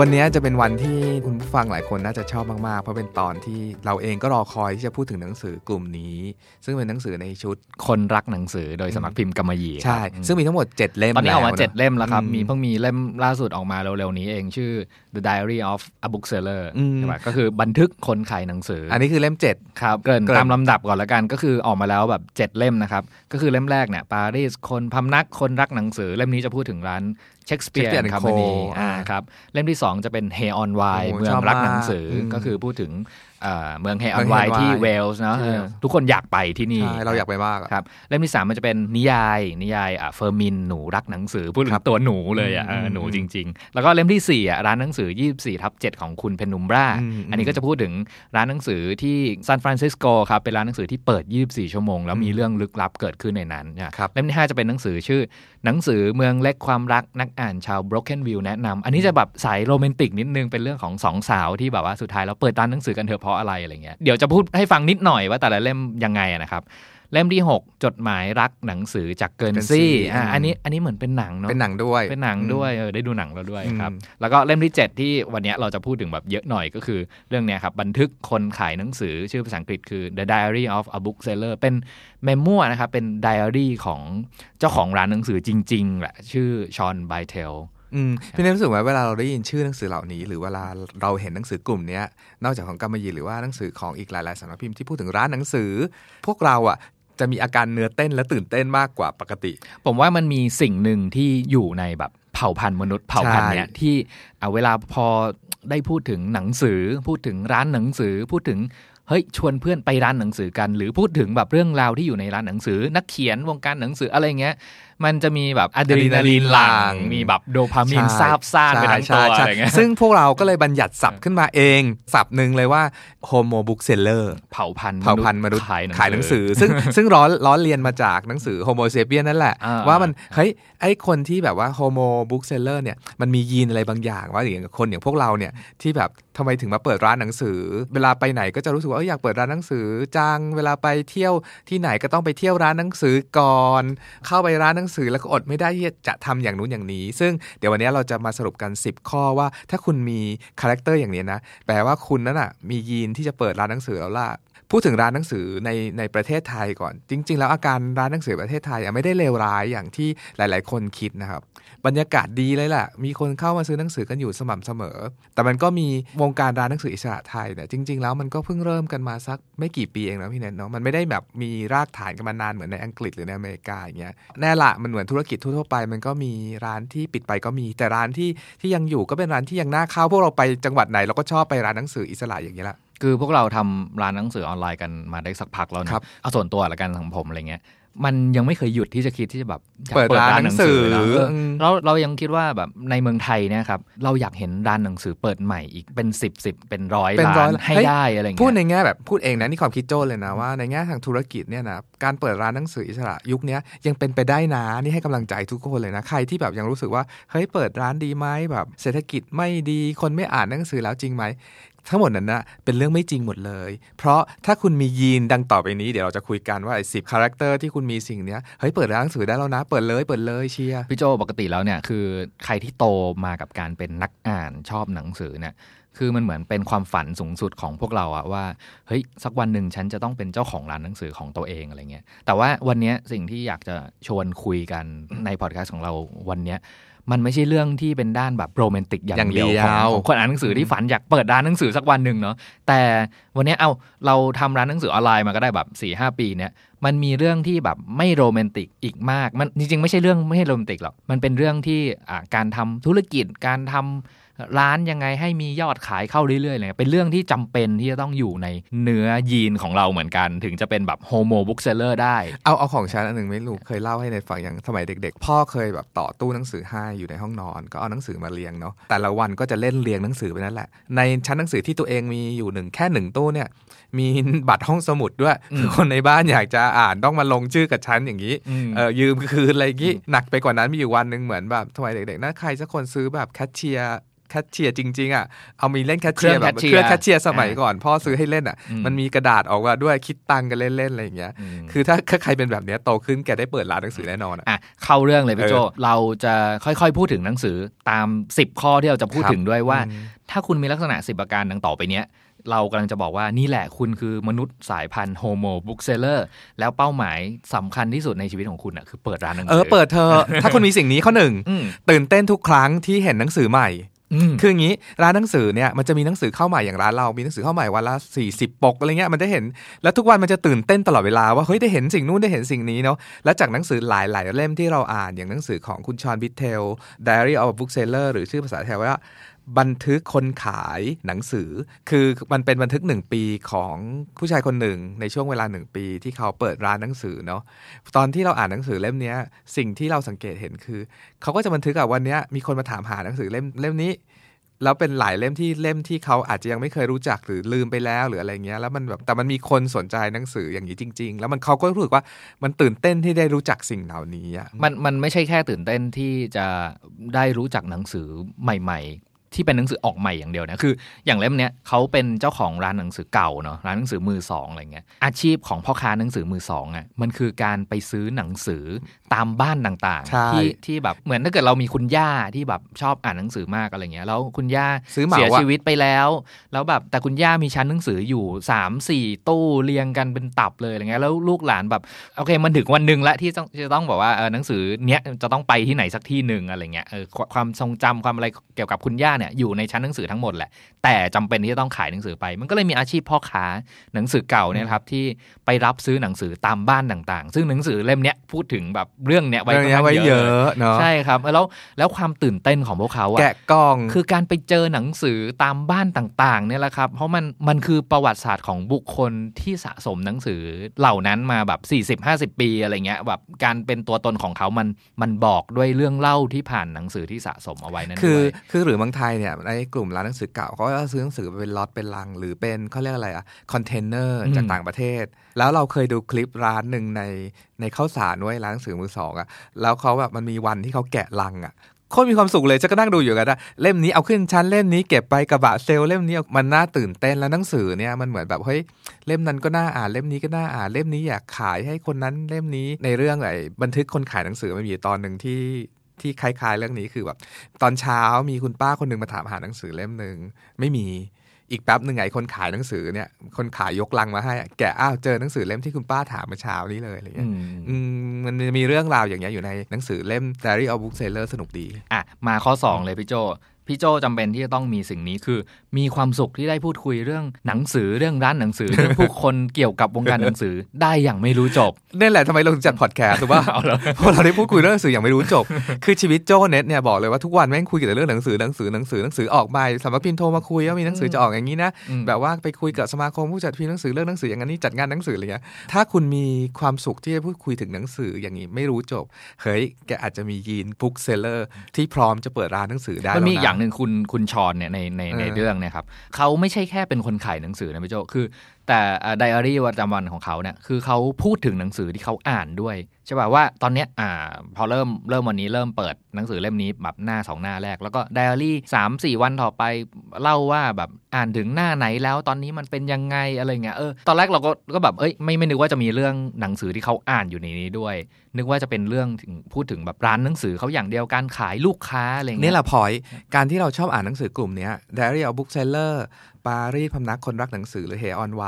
วันนี้จะเป็นวันที่คุณผู้ฟังหลายคนน่าจะชอบมากๆ เพราะเป็นตอนที่เราเองก็รอคอยที่จะพูดถึงหนังสือกลุ่มนี้ ซึ่งเป็นหนังสือในชุด คนรักหนังสือโดยสำนักพิมพ์กำมะหยี่ใช่ครับซึ่งมีทั้งหมด 7 เล่มตอนนี้ออกมาแล้วะเจ็ดเล่มแล้วครับอืมีเพิ่งมีเล่มล่าสุดออกมาเร็วๆนี้เองชื่อ The Diary of a Bookseller อืมใช่ปะก็คือบันทึกคนขายหนังสือออันนี้คือเล่ม 7 ครับเกรินเกริ่นตามลำดับก่อนแล้วกันก็คือออกมาแล้วแบบเจ็ดเล่มนะครับก็คือเล่มแรกเนี่ยปารีสคนพำนักคนรักหนังสือเล่มนี้จะพูดถึงร้าน เชคสเปียร์ Shakespeare and ค m ม Co. นีอ่าครับเล่มที่ 2 จะเป็น Hay-on-Wye โอ้โหเมืองหนังสือชอบรักมากอืมก็คือพูดถึง เอ่อเมืองเฮอเมืออนงไว Hay on ที่ Wye เวลส์เนาะที่เออ Wales ทุกคนอยากไปที่นี่ใช่เราอยากไปมากอะครับเล่มที่3มันจะเป็นนิยาย นิยายอะเฟอร์มินหนูรักหนังสือครับพูดถึงตัวหนูเลยอะเอออืมหนูจริง ๆ แล้วก็เล่มที่4อะร้านหนังสือ 24ทับ7ของคุณเพนนุมบราอืมอันนี้ก็จะพูดถึงร้านหนังสือที่ซานฟรานซิสโกครับเป็นร้านหนังสือที่เปิด 24 ชั่วโมง แล้วมีเรื่องลึกลับเกิดขึ้นในนั้นนะครับเล่มที่5จะเป็นหนังสือชื่อหนังสือเมืองเล็กความรักนักอ่านชาว Broken View แนะนำอันนี้จะแบบสายโรแมนติกนิดนึงเป็นเรื่องของสองสาวที่แบบว่าสุดท้ายแล้วเปิดร้านหนังสือกันเถอะเพราะอะไรอะไรเงี้ยเดี๋ยวจะพูดให้ฟังนิดหน่อยว่าแต่ละเล่มยังไงอะนะครับเล่มที่ 6 จดหมายรักหนังสือจากเกินเกินซี่ซี่อะอืมอันนี้อันนี้เหมือนเป็นหนังเนาะเป็นหนังด้วยเป็นหนังด้วยเออได้ดูหนังแล้วด้วยครับอืมแล้วก็เล่มที่ 7 ที่วันเนี้ยเราจะพูดถึงแบบเยอะหน่อยก็คือเรื่องเนี้ยครับบันทึกคนขายหนังสือชื่อภาษาอังกฤษคือ The Diary of a Bookseller เป็นเมมมัวนะครับเป็นไดอารี่ของเจ้าของร้านหนังสือจริงๆแหละชื่อชอนไบเทล อืมพี่เนยรู้สึกว่าเวลาเราได้ยินชื่อหนังสือเหล่านี้ หรือเวลาเราเห็นหนังสือกลุ่มเนี้นอกจากของกำมะหยีหรือว่าหนังสือของอีกหลายๆสำนักพิมพ์ที่พูดถึงร้านหนังสือ พวกเราอะจะมีอาการเนื้อเต้นและตื่นเต้นมากกว่าปกติ ผมว่ามันมีสิ่งหนึ่งที่อยู่ในแบบเผ่าพันธุ์มนุษย์เผ่าพันธุ์เนี้ยที่อะเวลาพอได้พูดถึงหนังสือ พูดถึงร้านหนังสือพูดถึงเฮ้ยชวนเพื่อนไปร้านหนังสือกัน หรือพูดถึงแบบเรื่องราวที่อยู่ในร้านหนังสือ นักเขียนวงการหนังสืออะไรเงี้ย มันจะมีแบบอะดรีนาลีนหลั่งมีแบบโดพามีนซาบซ่านไปทั้งตัวใช่อะไรเงี้ยซึ่งพวกเราก็เลยบัญญัติศัพท์ขึ้นมาเองศัพท์หนึ่งเลยว่า homo bookseller เผ่าพันธุ์เผ่าพันธุ์มนุษย์ขายหนังขายหนังสือ ซึ่งซึ่งล้อล้อเลียนมาจากหนังสือ homo sapien นั่นแหละอ่าว่ามันเฮ้ยไอคนที่แบบว่า homo bookseller เนี่ยมันมียีนอะไรบางอย่างว่าอย่างคนอย่างพวกเราเนี่ยที่แบบทำไมถึงมาเปิดร้านหนังสือ เวลาไปไหนก็จะรู้สึกว่าเอยอยากเปิดร้านหนังสือจังเวลาไปเที่ยวที่ไหนก็ต้องไปเที่ยวร้านหนังสือก่อน เข้าไปร้านหนังสือแล้วก็อดไม่ได้ที่จะทำอย่างนู้นอย่างนี้ ซึ่งเดี๋ยววันนี้เราจะมาสรุปกัน 10 ข้อว่า ถ้าคุณมี character อย่างนี้นะแปลว่าคุณนั่นอะมียีนที่จะเปิดร้านหนังสือแล้วล่ะพูดถึงร้านหนังสือในในประเทศไทยก่อน จริง ๆ แล้วอาการร้านหนังสือประเทศไทยไม่ได้เลวร้ายอย่างที่หลาย ๆ คนคิดนะครับ บรรยากาศดีเลยแหละมีคนเข้ามาซื้อหนังสือกันอยู่สม่ำเสมอ แต่มันก็มีวงการร้านหนังสืออิสระไทยเนี่ยจริง ๆ แล้วมันก็เพิ่งเริ่มกันมาสักไม่กี่ปีเองนะพี่เนนเนาะมันไม่ได้แบบมีรากฐานกันมานานเหมือนในอังกฤษหรือในอเมริกาอย่างเงี้ยแน่ละมันเหมือนธุรกิจทั่วๆไป มันก็มีร้านที่ปิดไปก็มี แต่ร้านที่ที่ยังอยู่ก็เป็นร้านที่ยังน่าเข้าพวกเราไปจังหวัดไหนเราก็ชอบไปร้านหนังสืออิสระอย่างนี้ยละคือพวกเราทำร้านหนังสือออนไลน์กันมาได้สักพักแล้วนะครับเอาส่วนตัวละกันของผมอะไรเงี้ย มันยังไม่เคยหยุดที่จะคิดที่จะแบบอยากเปิดร้านหนังสือนะเอออืมเราเรายังคิดว่าแบบในเมืองไทยเนี่ยครับเราอยากเห็นร้านหนังสือเปิดใหม่อีกเป็นสิบสิบเป็นร้อยเป็นร้ร้าอยนให้เฮ้ยได้อะไรเงี้ยพูดในแง่แบบพูดเองนะนี่ความคิดโจ้เลยนะว่าในแง่ทางธุรกิจเนี่ยนะการเปิดร้านหนังสืออิสระยุคเนี้ยยังเป็นไปได้นะนี่ให้กำลังใจทุกคนเลยนะใครที่แบบยังรู้สึกว่าเฮ้ยเปิดร้านดีไหมแบบ เศรษฐกิจไม่ดีคนไม่อ่านหนังสือแล้วจริงไหม ทั้งหมดนั้นนะเป็นเรื่องไม่จริงหมดเลย เพราะถ้าคุณมียีนดังต่อไปนี้เดี๋ยวเราจะคุยกันว่าไอ้สิบ character ที่คุณมีสิ่งเนี้ยเฮ้ยเปิดร้านหนังสือได้แล้วนะ เปิดเลยเปิดเลยเชียร์พี่โจปกติแล้วเนี่ยคือใครที่โตมากับการเป็นนักอ่านชอบหนังสือเนี่ยคือมันเหมือนเป็นความฝันสูงสุดของพวกเราอะว่าเฮ้ยสักวันหนึ่งฉันจะต้องเป็นเจ้าของร้านหนังสือของตัวเองอะไรเงี้ยแต่ว่าวันนี้สิ่งที่อยากจะชวนคุยกันในพอดแคสต์ของเราวันเนี้ย มันไม่ใช่เรื่องที่เป็นด้านแบบโรแมนติกอย่างเดียวอย่างเดีขยองวของคนอ่านหนังสือที่ฝันอยากเปิดร้านหนังสือสักวันหนึ่งเนาะแต่วันเนี้ยเอาเราทำร้านหนังสือออนไลน์มาก็ได้แบบสี่ห้าปีเนี่ยมันมีเรื่องที่แบบไม่โรแมนติกอีกมาก มันจริงๆ ไม่ใช่เรื่องไม่ใช่โรแมนติกหรอกมันเป็นเรื่องที่อ่าการทำธุรกิจการทำ ร้านยังไงให้มียอดขายเข้าเรื่อยๆเลยเป็นเรื่องที่จำเป็นที่จะต้องอยู่ในเนื้อยีนของเราเหมือนกัน ถึงจะเป็นแบบ homo bookseller ได้ เอาเอาของฉันอันหนึ่งไม่รู้เคยเล่าให้ในฟังอย่างสมัยเด็ก ๆ พ่อเคยแบบต่อตู้หนังสือให้อยู่ในห้องนอน ก็เอาหนังสือมาเรียงเนาะแต่ละวันก็จะเล่นเรียงหนังสือไปนั่นแหละ ในชั้นหนังสือที่ตัวเองมีอยู่หนึ่งแค่หนึ่งตู้เนี่ยมีบัตรห้องสมุดด้วยอืมคือคนในบ้านอยากจะอ่านต้องมาลงชื่อกับฉันอย่างนี้อืมเออยืมคืนอะไรอย่างงี้หนักไปกว่านั้นมีอยู่วันหนึ่งเหมือนแบบสมัยเด็กๆน่าใครสักคนซื้อแบบแคชเชียร์ แคชเชียร์จริงๆอะเอามีเล่นแคชเชียร์แบบเครื่องแคชเชียร์เครื่องแคชเชียร์สมัยก่อนพ่อซื้อให้เล่นอะอืมมันมีกระดาษออกมาด้วยคิดตังค์กันเล่นๆอะไรอย่างเงี้ยอืมคือถ้าถ้าใครเป็นแบบเนี้ยโตขึ้นแกได้เปิดร้านหนังสือแน่นอนอะอะเข้าเรื่องเลยพี่โจเออเราจะค่อยๆพูดถึงหนังสือตาม 10 ข้อที่เราจะพูดครับถึงด้วยว่าอืมถ้าคุณมีลักษณะ10ประการดังต่อไปเนี้ยเรากำลังจะบอกว่านี่แหละคุณคือมนุษย์สายพันธุ์ homo bookseller แล้วเป้าหมายสำคัญที่สุดในชีวิตของคุณอะคือเปิดร้านหนังสือเออเปิดเถอะถ้าคุณมีสิ่งนี้ข้อหนึ่งอืมตื่นเต้นทุกครั้งที่เห็นหนังสือใหม่อืม คืออย่างนี้ร้านหนังสือเนี่ยมันจะมีหนังสือเข้าใหม่อย่างร้านเรา มีหนังสือเข้าใหม่วันละ40 ปกอะไรเงี้ยมันได้เห็นแล้วทุกวันมันจะตื่นเต้นตลอดเวลาว่าเฮ้ยได้เห็นสิ่งนู้นได้เห็นสิ่งนี้เนาะแล้วจากหนังสือหลาย ๆ เล่มที่เราอ่านอย่างหนังสือของคุณชอนบิทเทล Diary of a Bookseller หรือชื่อภาษาไทยว่า บันทึกคนขายหนังสือ คือมันเป็นบันทึกหนึ่งปีของผู้ชายคนหนึ่งในช่วงเวลาหนึ่งปีที่เขาเปิดร้านหนังสือเนาะตอนที่เราอ่านหนังสือเล่มนี้สิ่งที่เราสังเกตเห็นคือ เขาก็จะบันทึกอะวันนี้มีคนมาถามหาหนังสือเล่มเล่มนี้แล้วเป็นหลายเล่มที่เล่มที่เขาอาจจะยังไม่เคยรู้จักหรือลืมไปแล้วหรืออะไรเงี้ยแล้วมันแบบแต่มันมีคนสนใจหนังสืออย่างนี้จริง ๆ แล้วมันเขาก็รู้สึกว่ามันตื่นเต้นที่ได้รู้จักสิ่งเหล่านี้มันมันไม่ใช่แค่ตื่นเต้นที่จะได้รู้จักหนังสือใหม่ ๆ ที่เป็นหนังสือออกใหม่อย่างเดียวนะคืออย่างเล่มเนี้ยเขาเป็นเจ้าของร้านหนังสือเก่าเนาะร้านหนังสือมือสองอะไรเงี้ยอาชีพของพ่อค้าหนังสือมือสองอะมันคือการไปซื้อหนังสือ ตามบ้านต่างใช่ๆที่ที่แบบเหมือนถ้าเกิดเรามีคุณย่าที่แบบชอบอ่านหนังสือมากอะไรเงี้ยแล้วคุณย่าซื้อเหมาเสียอะชีวิตไปแล้ว แล้วแบบแต่คุณย่ามีชั้นหนังสืออยู่3ามสี่ตู้เรียงกันเป็นตับเลยอะไรเงี้ยแล้วลูกหลานแบบโอเคมันถึงวันหนึ่งแล้วที่ต้องจะต้องบอกว่าเออหนังสือเนี้ยจะต้องไปที่ไหนสักที่หนึ่งอะไรเงี้ยเออควความทรงจำความอะไรเกี่ยวกับคุณย่าเนี่ยอยู่ในชั้นหนังสือทั้งหมดแหละ แต่จำเป็นที่จะต้องขายหนังสือไป มันก็เลยมีอาชีพพ่อค้าหนังสือเก่าเนี่ยนะครับที่ไปรับซื้อหนังสือตามบ้านต่างๆ ซึ่งหนังสือเล่มเนี้ยพูดถึงแบบเรื่องเนี้ยไว้เรื่องค่อนเนี้ยข้างไว้เยเยออะะเนาะใช่ครับแล้วแล้วความตื่นเต้นของพวกเขาอะแกะกล่องคือการไปเจอหนังสือตามบ้านต่างๆเนี่ยแหละครับ เพราะมันมันคือประวัติศาสตร์ของบุคคลที่สะสมหนังสือเหล่านั้นมาแบบ 40-50 ปีอะไรเงี้ยแบบการเป็นตัวตนของเขามันมันบอกด้วยเรื่องเล่าที่ผ่านหนังสือที่สะสมเอาไว้นั่นคือด้วยคือหรือเมืองไทยเนี่ยในกลุ่มร้านหนังสือเก่าเขาก็ซื้อหนังสือเป็นล็อตเป็นลัง หรือเป็นเขาเรียกอะไรอะคอนเทนเนอร์อืมจากต่างประเทศแล้วเราเคยดูคลิปร้านหนึ่งในในข้าวสารด้วยร้านหนังสือมือสองอะแล้วเขาแบบมันมีวันที่เขาแกะลังอะโคตรมีความสุขเลยจะก็นั่งดูอยู่กันนะเล่มนี้เอาขึ้นชั้นเล่มนี้เก็บไปกระบะเซลเล่มนี้มันน่าตื่นเต้นแล้วหนังสือเนี่ยมันเหมือนแบบเฮ้ยเล่มนั้นก็น่าอ่านเล่มนี้ก็น่าอ่านเล่มนี้อยากขายให้คนนั้นเล่มนี้ในเรื่องไอ้บันทึกคนขายหนังสือมันมีตอนหนึ่งที่ที่คล้ายๆเรื่องนี้คือแบบ ตอนเช้ามีคุณป้าคนหนึ่งมาถามหาหนังสือเล่มหนึ่งไม่มี อีกแป๊บหนึ่งไอ้คนขายหนังสือเนี่ย คนขายยกลังมาให้อะแกะอ้าวเจอหนังสือเล่มที่คุณป้าถามเมื่อเช้านี้เลยอะไรอืเงี้ยมอืมมันมีเรื่องราวอย่างเงี้ยอยู่ในหนังสือเล่ม Diary of Bookseller สนุกดี อะ มาข้อ 2 เลยพี่โจ พี่โจจำเป็นที่จะต้องมีสิ่งนี้คือ มีความสุขที่ได้พูดคุยเรื่องหนังสือเรื่องร้านหนังสือเรื่องผู้คนเกี่ยวกับวงการหนังสือได้อย่างไม่รู้จบนี่แหละทำไมเราถึงจัดพอดแคสต์ถูกป่ะเอาเหรอเพราะเราได้พูดคุยเรื่องหนังสืออย่างไม่รู้จบ คือชีวิตโจ้เน็ตเนี่ยบอกเลยว่าทุกวันแม่งคุยแต่เรื่องหนังสือหนังสือหนังสือหนังสือออกมาสำนักพิมพ์โทรมาคุยว่ามีหนังสือจะออกอย่างนี้นะอืมแบบว่าไปคุยกับสมาคมผู้จัดพิมพ์หนังสือเรื่องหนังสืออย่างนี้จัดงานหนังสืออะไรเงี้ยถ้าคุณมีความสุขที่จะพูดคุยถึงหนังสืออย่างนี้ไม่รู้จบเฮ้ยแกอาจจะมียีน bookseller ที่พร้อมจะเปิดร้านหนังสือได้มันมีแล้วะอย่างหนึ่งคุณคุณชอนเนี่ยในในในเออเรื่องเนี่ยครับเขาไม่ใช่แค่เป็นคนขายหนังสือนะพี่โจคือ แต่ไดอารี่ประจำวันของเขาเนี่ยคือเขาพูดถึงหนังสือที่เขาอ่านด้วยใช่ป่ะว่าตอนเนี้ยอ่าพอเริ่มเริ่มวันนี้เริ่มเปิดหนังสือเล่มนี้แบบหน้าสองหน้าแรก แล้วก็ไดอารี่สามสี่วันต่อไปเล่าว่าแบบอ่านถึงหน้าไหนแล้วตอนนี้มันเป็นยังไงอะไรเงี้ยเออตอนแรกเราก็ก็แบบเอ้ยไม่ไม่นึกว่าจะมีเรื่องหนังสือที่เขาอ่านอยู่ในนี้ด้วย นึกว่าจะเป็นเรื่องพูดถึงแบบร้านหนังสือเขาอย่างเดียวการขายลูกค้าอะไรเงี้ยนี่แหละพอยการที่เราชอบอ่านหนังสือกลุ่มเนี้ย Diary of Bookseller ปารีสพำนักคนรักหนังสือหรือเฮออนไว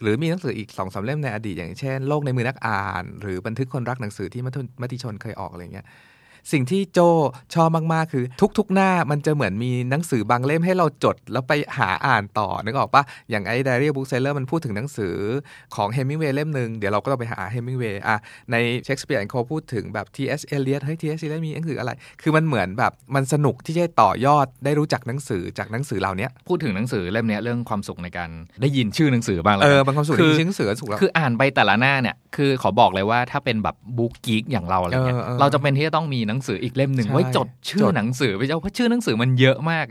หรือมีหนังสืออีกสองสามเล่มในอดีตอย่างเช่น โลกในมือนักอ่าน หรือบันทึกคนรักหนังสือที่มัธมติชนเคยออกอะไรเงี้ย สิ่งที่โจชอบมาก ๆ คือทุก ๆ หน้ามันจะเหมือนมีหนังสือบางเล่มให้เราจด แล้วไปหาอ่านต่อนึกออกปะอย่างไอ้ Diary of Bookseller มันพูดถึงหนังสือของเฮมิงเวย์เล่มหนึ่งเดี๋ยวเราก็ต้องไปหาเฮมิงเวย์อะใน Shakespeare and Co.พูดถึงแบบ T.S. Eliot เฮ้ย T.S. Eliot มีหนังสืออะไร คือมันเหมือนแบบมันสนุกที่จะต่อยอดได้รู้จักหนังสือจากหนังสือเหล่านี้พูดถึงหนังสือเล่มเนี้ยเรื่องความสุขในการได้ยินชื่อหนังสือบ้างแล้วเอกันอบางความสุขคือที่หนังสือสุขแล้วคืออ่านไปแต่ละหน้าเนี่ยคือขอบอกเลยว่าถ้าเป็นแบบ book geek อย่างเราอะไรเงี้ยเออเออเราจะเป็นที่จะต้องมีหนังสืออีกเล่มหนึ่งใช่ไว้จดชื่จอดหนังสือไปเจ้าเพราะชื่อหนังสือมันเยอะมาก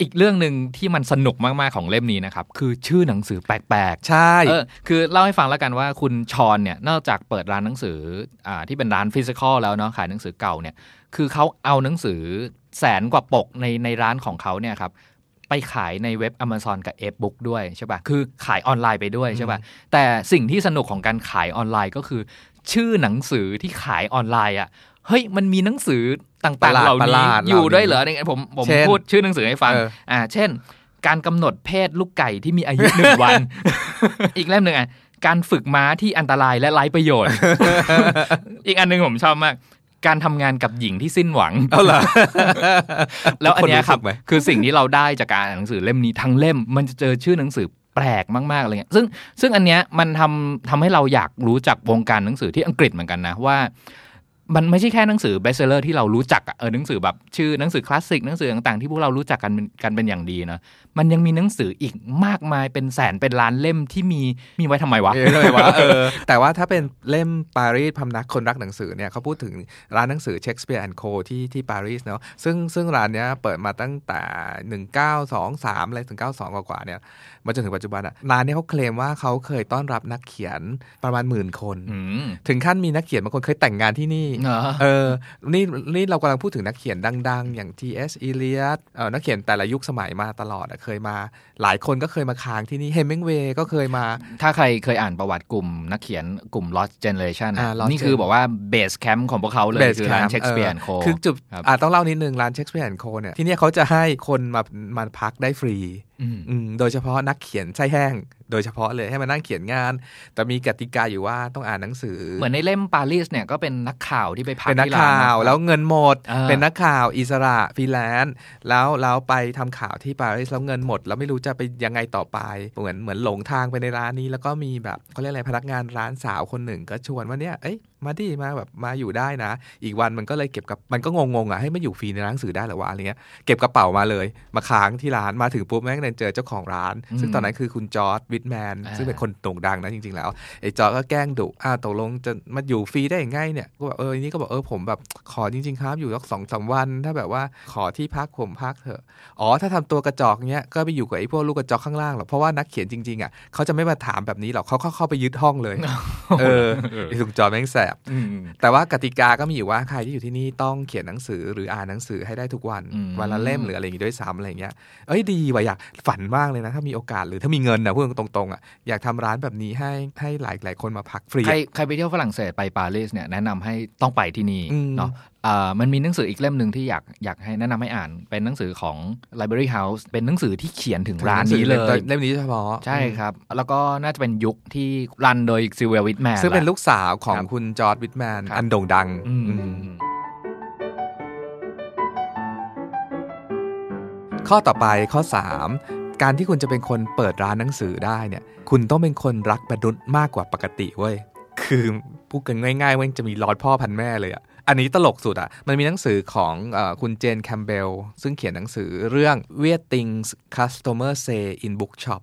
อีกเรื่องหนึ่งที่มันสนุกมากๆของเล่มนี้นะครับ คือชื่อหนังสือแปลกๆ ใช่เออคือเล่าให้ฟังแล้วกันว่าคุณชอนเนี่ยนอกจากเปิดร้านหนังสืออ่าที่เป็นร้านฟิสิกอลแล้วเนาะขายหนังสือเก่าเนี่ย คือเขาเอาหนังสือแสนกว่าปกในในร้านของเขาเนี่ยครับไปขายในเว็บ Amazon กับ f b o o k ด้วยใช่ปะ่ะ คือขายออนไลน์ไปด้วยใช่ปะ่ะ แต่สิ่งที่สนุกของการขายออนไลน์ก็คือ ชื่อหนังสือที่ขายออนไลน์อะ เฮ้ยมันมีหนังสือต่างๆเหล่าประหนี้ลาดๆอยู่เหล่านี้ด้วยเหรอเนี่ยผมผมเช่นพูดชื่อหนังสือให้ฟังเอออ่า เช่น การกำหนดเพศลูกไก่ที่มีอายุหนึ่งวัน อีกเล่มหนึ่งอะการฝึกม้าที่อันตรายและไร้ประโยชน์ อีกอันหนึ่งผมชอบมาก การทำงานกับหญิงที่สิ้นหวังเอาเหรอแล้วอันเนี้ยครับทุกคนรู้สึกไหมคือสิ่งที่เราได้จากการอ่านหนังสือเล่มนี้ทั้งเล่ม มันจะเจอชื่อหนังสือแปลกมากๆอะไรเงี้ย ซึ่งซึ่งอันเนี้ยมันทำทำให้เราอยากรู้จักวงการหนังสือที่อังกฤษเหมือนกันนะว่า มันไม่ใช่แค่หนังสือ bestseller ที่เรารู้จักอะเออหนังสือแบบชื่อหนังสือคลาสสิกหนังสือต่างๆที่พวกเรารู้จักกันเป็นกันเป็นอย่างดีนะมันยังมีหนังสืออีกมากมายเป็นแสนเป็นล้านเล่มที่มีมีไว้ทำไมวะเออเลยวะเออแต่ว่าถ้าเป็นเล่มปารีสพำนักคนรักหนังสือเนี่ยเขาพูดถึงร้านหนังสือ Shakespeare and Co.ที่ที่ปารีสเนาะซึ่งซึ่งร้านเนี้ยเปิดมาตั้งแต่ 1923อะไรถึง92กว่าๆเนี่ย มาจนถึงปัจจุบันอะร้านเนี้ยเขาเคลมว่าเขาเคยต้อนรับนักเขียนประมาณหมื่นคนอืมถึงขั้นมีนักเขียนบางคนเคยแต่งงานที่นี่เหรอเออนี่นี่เรากำลังพูดถึงนักเขียนดัง ๆ อย่าง T.S. Eliot เออนักเขียนแต่ละยุคสมัยมาตลอดอะเคยมา หลายคนก็เคยมาค้างที่นี่เฮมิงเวย์ก็เคยมา ถ้าใครเคยอ่านประวัติกลุ่มนักเขียนกลุ่ม Lost Generation อะอ่า Lost นี่คือ Gen บอกว่าเบสแคมป์ของพวกเขาเลย Base คือร้าน Camp เชคสเปียร์โคคือจุดครับอ่าต้องเล่านิดนึงร้าน Shakespeare & Co. เนี่ยที่เนี่ยเขาจะให้คนมามาพักได้ฟรีอืมอืมโดยเฉพาะนักเขียนไส้แห้ง โดยเฉพาะเลยให้มานั่งเขียนงาน แต่มีกติกาอยู่ว่าต้องอ่านหนังสือ เหมือนในเล่มปารีสเนี่ยก็เป็นนักข่าวที่ไปพักที่ร้านอะเป็นนักข่าวแล้วเงินหมดอ่าเป็นนักข่าวอิสระฟรีแลนซ์แล้วแล้วไปทำข่าวที่ปารีสแล้วเงินหมด แล้วไม่รู้จะไปยังไงต่อไป เหมือนเหมือนหลงทางไปในร้านนี้ แล้วก็มีแบบเขาเรียกอะไรพนักงานร้านสาวคนหนึ่งก็ชวนว่าเนี่ยเอ้ย มาดิมาแบบมาอยู่ได้นะ อีกวันมันก็เลยเก็บกับมันก็งงๆอะให้มาอยู่ฟรีในร้านหนังสือได้เหรอวะอะไรเงี้ยเก็บกระเป๋ามาเลย มาค้างที่ร้านมาถึงปุ๊บแม่งเดินเจอเจ้าของร้าน ซึ่งตอนนั้นคือคุณ George Whitman อ่าซึ่งเป็นคนโด่งดังนะจริง ๆ แล้วไอ้จอร์ดก็แกล้งดุอ้าวตกลงจะมาอยู่ฟรีได้ยังไงเนี่ยก็บอกเอออันนี้ก็บอกเออผมแบบขอจริง ๆ ครับอยู่สักสองสามวัน ถ้าแบบว่าขอที่พักผมพักเถอะอ๋อถ้าทำตัวกระจอกเนี้ยก็ไปอยู่กับไอ้พวกลูกกระจอกข้างล่างหรอกเพราะว่านักเขียนจริงๆอะเขาจะไม่มาถามแบบนี้หรอกเขาเข้าเข้าไปยึดห้องเลยเออไอ้ลุงจอร์ดแม่งแสบอืมแต่ว่ากติกาก็มีอยู่ว่าใครที่อยู่ที่นี่ต้องเขียนหนังสือหรืออ่านหนังสือให้ได้ทุกวันอืมวันละเล่มหรืออะไรอย่างงี้ด้วยซ้ำอะไรอย่างเงี้ยเอ้ยดีว่ะอยากฝันมากเลยนะ ถ้ามีโอกาสหรือถ้ามีเงินนะพูดตรงๆอะอยากทำร้านแบบนี้ให้ให้หลายหลายๆคนมาพักฟรีใครอะใครไปเที่ยวฝรั่งเศสไปปารีสเนี่ยแนะนำให้ต้องไปที่นี่อืมเนาะอ่ามันมีหนังสืออีกเล่มหนึ่งที่อยากอยากให้แนะนำให้อ่าน เป็นหนังสือของ Library House เป็นหนังสือที่เขียนถึงร้านนี้เลย เล่มนี้เฉพาะ ใช่ครับ แล้วก็น่าจะเป็นยุคที่รันโดยซิลเวียวิทแมนซึ่งเป็นลูกสาวของครับคุณจอร์จวิทแมนครับอันโด่งดังอืมอืมข้อต่อไปข้อ 3 การที่คุณจะเป็นคนเปิดร้านหนังสือได้เนี่ย คุณต้องเป็นคนรักมนุษย์มากกว่าปกติเว้ยคือพูดกันง่ายๆว่าจะมีร้อยพ่อพันแม่เลยอะ อันนี้ตลกสุดอะมันมีหนังสือของออคุณเจนแคมเบลซึ่งเขียนหนังสือเรื่อง Weird Things Customer Say in Bookshop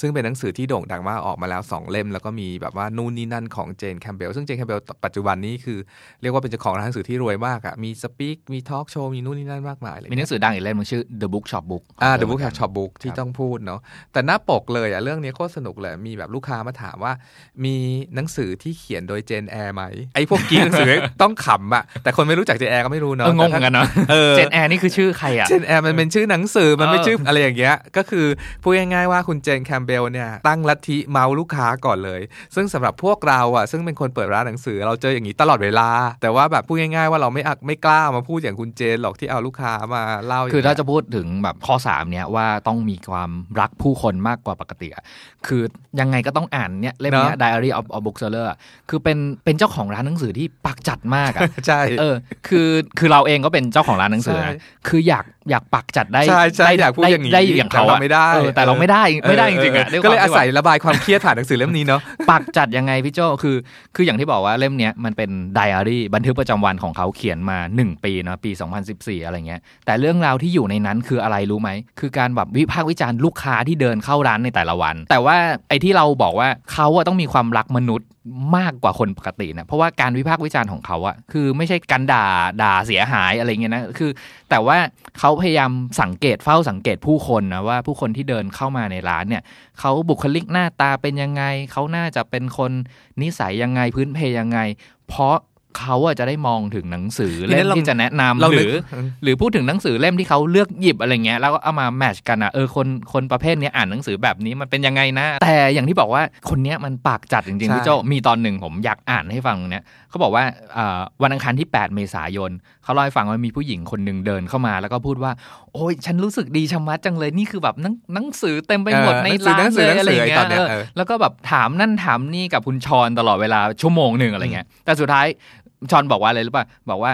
ซึ่งเป็นหนังสือที่โด่งดังมากออกมาแล้ว 2 เล่ม แล้วก็มีแบบว่านู่นนี่นั่นของเจนแคมเบลซึ่งเจนแคมเบลปัจจุบันนี้คือเรียกว่าเป็นเจ้าของร้านหนังสือที่รวยมากอะมี speech มีทอล์กโชว์มีนู่นนี่นั่นมากมายเลยมีหนังสือดังอีกเล่มหนึงชื่อ The Book Shop Book อ่าขง The ธ Book หมื Shop นกัน Shop Book ที่ต้องพูดเนาะแต่หน้าปกเลยอะเรื่องนี้โคตรสนุกเลยมีแบบลูกค้ามาถามว่า มีหนังสือที่เขียนโดยเจนแอร์ไหมไอ้พวก geek หนังสือต้องขำอะแต่คนไม่รู้จักเจนแอร์ก็ไม่รู้เอเนาะองงเหมือนกันเนาะเออเจนแอร์นี่คือชื่อใครอะเจนแอร์มันเป็นชื่อหนังสือมันไม่เออชื่ออะไรอย่างเงี้ยก็คือพูดง่ายๆว่าคุณเจนแคมเบเบลเนี่ยตั้งลัทธิเมาลูกค้าก่อนเลย ซึ่งสำหรับพวกเราอะซึ่งเป็นคนเปิดร้านหนังสือ เราเจออย่างนี้ตลอดเวลา แต่ว่าแบบพูดง่ายๆว่าเราไม่อักไม่กล้ามาพูดอย่างคุณเจนหรอกที่เอาลูกค้ามาเล่าย่งคือถ้าเงี้ยจะพูดถึงแบบข้อ3เนี่ยว่าต้องมีความรักผู้คนมากกว่าปกติอะคือยังไงก็ต้องอ่านเนี่ยเล่มเนี้ย Diary of a Bookseller อะคือเป็นเป็นเจ้าของร้านหนังสือที่ปักจัดมากอะใช่เออคือคือเราเองก็เป็นเจ้าของร้านหนังสือใช่นะคืออยากอยากปักจัดได้ใช่ใช่ได้อยากพูดอย่างนี้ได้อย่างเขาแต่เราอะไม่ได้เออแต่เราไม่ได้ไม่ได้จริงๆอะเด้วยก็เลยควมอาที่ศัยระบายความเครียดผ่านหนังสือเล่มนี้เนาะปักจัดยังไงพี่โจคือ คืออย่างที่บอกว่าเล่มเนี้ยมันเป็นไดอารี่บันทึกประจำวันของเขาเขียนมา 1 ปีเนาะปี 2014 อะไรเงี้ย แต่เรื่องราวที่อยู่ในนั้นคืออะไรรู้ไหม คือการแบบวิพากษ์วิจารณ์ลูกค้าที่เดินเข้าร้านในแต่ละวัน แต่ว่าไอ้ที่เราบอกว่าเขาอะต้องมีความรักมนุษย์มากกว่าคนปกตินะเพราะว่าการวิพากษ์วิจารณ์ของเขาอะคือไม่ใช่การด่าด่าเสียหายอะไรเงี้ยนะคือ แต่ว่าเขาพยายามสังเกตเฝ้าสังเกตผู้คนนะว่าผู้คนที่เดินเข้ามาในร้านเนี่ยเขาบุคลิกหน้าตาเป็นยังไง เขาน่าจะเป็นคนนิสัยยังไงพื้นเพยังไง เพราะเขาอะจะได้มองถึงหนังสือทีนี้เล่มเราที่จะแนะนำเราหนึรืกอหรือพูดถึงหนังสือเล่มที่เขาเลือกหยิบอะไรเงี้ยแล้วก็เอามาแมทชกันอะเออคนคนประเภทเนี้ยอ่านหนังสือแบบนี้มันเป็นยังไงนะ แต่อย่างที่บอกว่าคนเนี้ยมันปากจัดจริงๆใช่พี่โจมีตอนหนึ่งผมอยากอ่านให้ฟังตรงเนี้ยเขาบอกว่าอ่าวันอังคารที่ 8 เมษายน เขาเล่าให้ฟังว่ามีผู้หญิงคนหนึ่งเดินเข้ามา แล้วก็พูดว่า โอ้ยฉันรู้สึกดีชะมัดจังเลยนี่คือแบบหนังหนังสือเต็มไปหมดในเออหนัร้างนสือเลยหนังสืออะไรอย่างเงี้ตอนยเนี้ยเออเออแล้วก็แบบถามนั่นถามนี่กับคุณชอนตลอดเวลาชั่วโมงหนึ่งอะไรเงี้ยแต่สุดท้ายชอนบอกว่าอะไรรู้ป่ะบอกว่า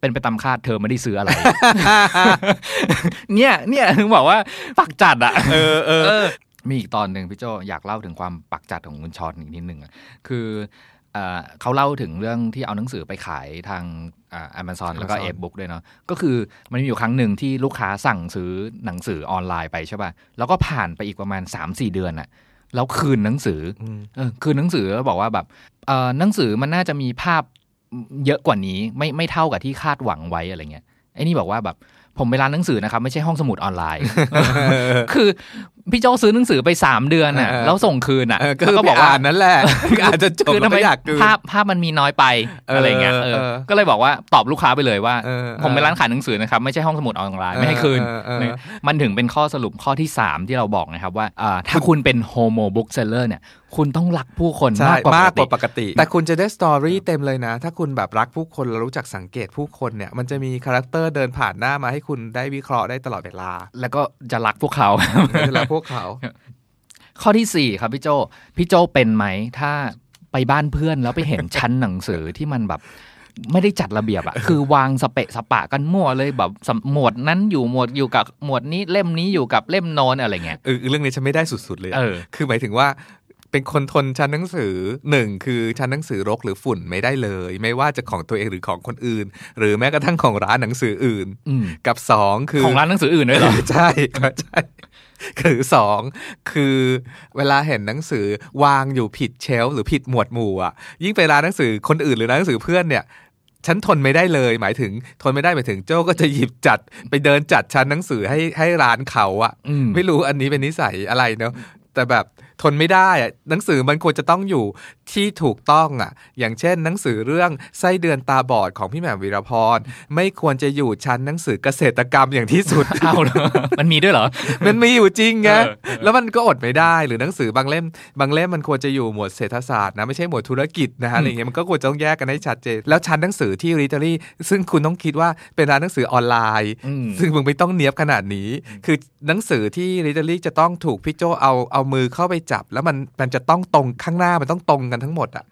เป็นไปตามคาดเธอไม่ได้ซื้ออะไร เนี่ย เนี่ยถึงบอกว่าปักจัดอะ เออเออเออมีอีกตอนหนึ่งพี่โจอยากเล่าถึงความปักจัดของคุณชอนอีกนิดหนึ่งอะคือ เอ่อเขาเล่าถึงเรื่องที่เอาหนังสือไปขายทางอ่า Amazon แล้วก็ Amazon เอบุ๊กด้วยเนาะก็คือมันมีอยู่ครั้งหนึ่งที่ลูกค้าสั่งซื้อหนังสือออนไลน์ไปใช่ป่ะแล้วก็ผ่านไปอีกประมาณ 3-4 เดือนอะแล้วคืนหนังสืออมเออคืนหนังสือแล้วบอกว่าแบบเออหนังสือมันน่าจะมีภาพเยอะกว่านี้ไม่ไม่เท่ากับที่คาดหวังไว้อะไรเงี้ยไอ้นี่บอกว่าแบบผมไปร้านหนังสือนะครับ ไม่ใช่ห้องสมุดออนไลน์ คือ พี่โจซื้อหนังสือไปสามเดือนอะเออแล้วส่งคืนอะเออก็แล้วคือก็บบออกกว่าว่านั่นแหละคืออาจจะจบคือแล้วทำไมไม่อยากคืนภาพภาพมันมีน้อยไปเอออะไรเงี้ยเออเออก็เลยบอกว่าตอบลูกค้าไปเลยว่าเออผมเป็นร้านขายหนังสือนะครับ ไม่ใช่ห้องสมุดออนไลน์ไม่ให้คืนเออเออเออมันถึงเป็นข้อสรุปข้อที่ 3 ที่เราบอกนะครับว่าอ่าถ้าคุณเป็น homo bookseller เนี่ยคุณต้องรักผู้คนใช่มากกว่ามากกว่าปปกกติติ แต่คุณจะได้ story เต็มเลยนะ ถ้าคุณแบบรักผู้คนแล้วรู้จักสังเกตผู้คนเนี่ย มันจะมี character เดินผ่านหน้ามาให้คุณได้วิเคราะห์ได้ตลอดเวลา แล้วก็จะรักพวกเขาเวลาพวกเขา ข้อที่4ครับพี่โจพี่โจเป็นไหม ถ้าไปบ้านเพื่อนแล้วไปเห็นชั้นหนังสือที่มันแบบไม่ได้จัดระเบียบอะคือวางสเปะสปะกันมั่วเลยแบบสำหมวดนั้นอยู่หมวดอยู่กับหมวดนี้เล่มนี้อยู่กับเล่มโน้นอะไรเงี้ยเออเรื่องนี้ฉันไม่ได้สุดๆเลยอะเออคือหมายถึงว่า เป็นคนทนชั้นหนังสือหนึ่งคือชั้นหนังสือรกหรือฝุ่นไม่ได้เลย ไม่ว่าจะของตัวเองหรือของคนอื่น หรือแม้กระทั่งของร้านหนังสืออื่นอืมกับสองคือของร้านหนังสืออื่นด้วยเหรอใช่ครับใช่คือสองคือเวลาเห็นหนังสือวางอยู่ผิดเชลฟ์หรือผิดหมวดหมู่อะยิ่งไปร้านหนังสือคนอื่นหรือร้านหนังสือเพื่อนเนี่ยฉันทนไม่ได้เลยหมายถึง ทนไม่ได้หมายถึงโจ้ก็จะหยิบจัดไปเดินจัดชั้นหนังสือให้ให้ร้านเขาอะอืมไม่รู้อันนี้เป็นนิสัยอะไรเนาะแต่แบบ ทนไม่ได้อะหนังสือมันควรจะต้องอยู่ที่ถูกต้องอะ อย่างเช่น หนังสือเรื่องไส้เดือนตาบอดของพี่แหม่มวีรพรไม่ควรจะอยู่ชั้นหนังสือเกษตรกรรมอย่างที่สุดเอาเหรอมันมีด้วยเหรอ มันมีอยู่จริงไงเออเออแล้วมันก็อดไม่ได้หรือหนังสือบางเล่ม บางเล่มมันควรจะอยู่หมวดเศรษฐศาสตร์นะไม่ใช่หมวดธุรกิจนะฮะอะไรเงี้ยมันก็ควรจะต้องแยกกันให้ชัดเจนแล้วชั้นหนังสือที่ริตอรี่ซึ่งคุณต้องคิดว่าเป็นร้านหนังสือออนไลน์อืมซึ่งมึงไม่ต้องเนียบขนาดนี้ คือหนังสือที่ริตอรี่จะต้องถูกพี่โจเอาเอามือเข้าไปจับ แล้วมันมันจะต้องตรงข้างหน้ามันต้องตรงกันทั้งหมดอะ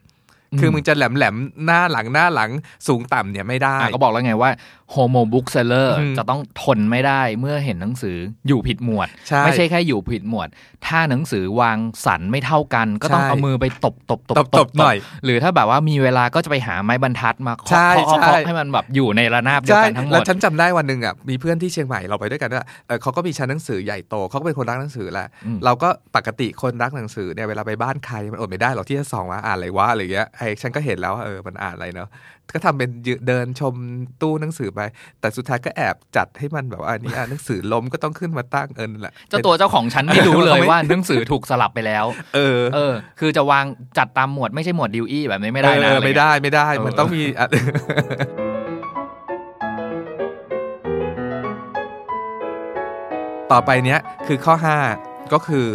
คือมึงจะแหลมแหลมๆหน้าหลังหน้าหลังสูงต่ำเนี่ยไม่ได้อะก็บอกแล้วไงว่า homo bookseller อืมจะต้องทนไม่ได้เมื่อเห็นหนังสืออยู่ผิดหมวดใช่ไม่ใช่แค่อยู่ผิดหมวด ถ้าหนังสือวางสันไม่เท่ากัน ก็ต้องใช่เอามือไปตบตบตบตบตบหน่อย หรือถ้าแบบว่ามีเวลาก็จะไปหาไม้บรรทัดมาเคาะใช่เคาะใช่เคาะให้มันแบบอยู่ในระนาบเดียวใช่กันทั้งหมแล้วดฉันจำได้วันหนึ่งอะมีเพื่อนที่เชียงใหม่เราไปด้วยกันด้วยเออเขาก็มีชั้นหนังสือใหญ่โตเขาก็เป็นคนรักหนังสือแหละอืมเราก็ปกติคนรักหนังสือเนี่ยเวลาไปบ้านใครมันอดไม่ได้หรอกที่จะส่องว่าอ่านอะไรวะอะไรเงี้ยไอ้ฉันก็เห็นแล้วว่าเออมันอ่านอะไรเนาะก็ทำเป็นยืนเดินชมตู้หนังสือไป แต่สุดท้ายก็แอบจัดให้มันแบบว่าอันนี้อ่านหนังสือล้มก็ต้องขึ้นมาตั้งเออนั่นแหละเจ้าตัวเจ้าของฉันไม่รู้เลยไม่ว่าหนังสือถูกสลับไปแล้ว เออ เออ คือจะวางจัดตามหมวดไม่ใช่หมวดดิวอี้แบบนี้ไม่ได้นะเอออะรไม่เงี้ยได้ไม่ได้เออมันต้องมีอะต่อไปเนี้ยคือข้อ 5 ก็คือ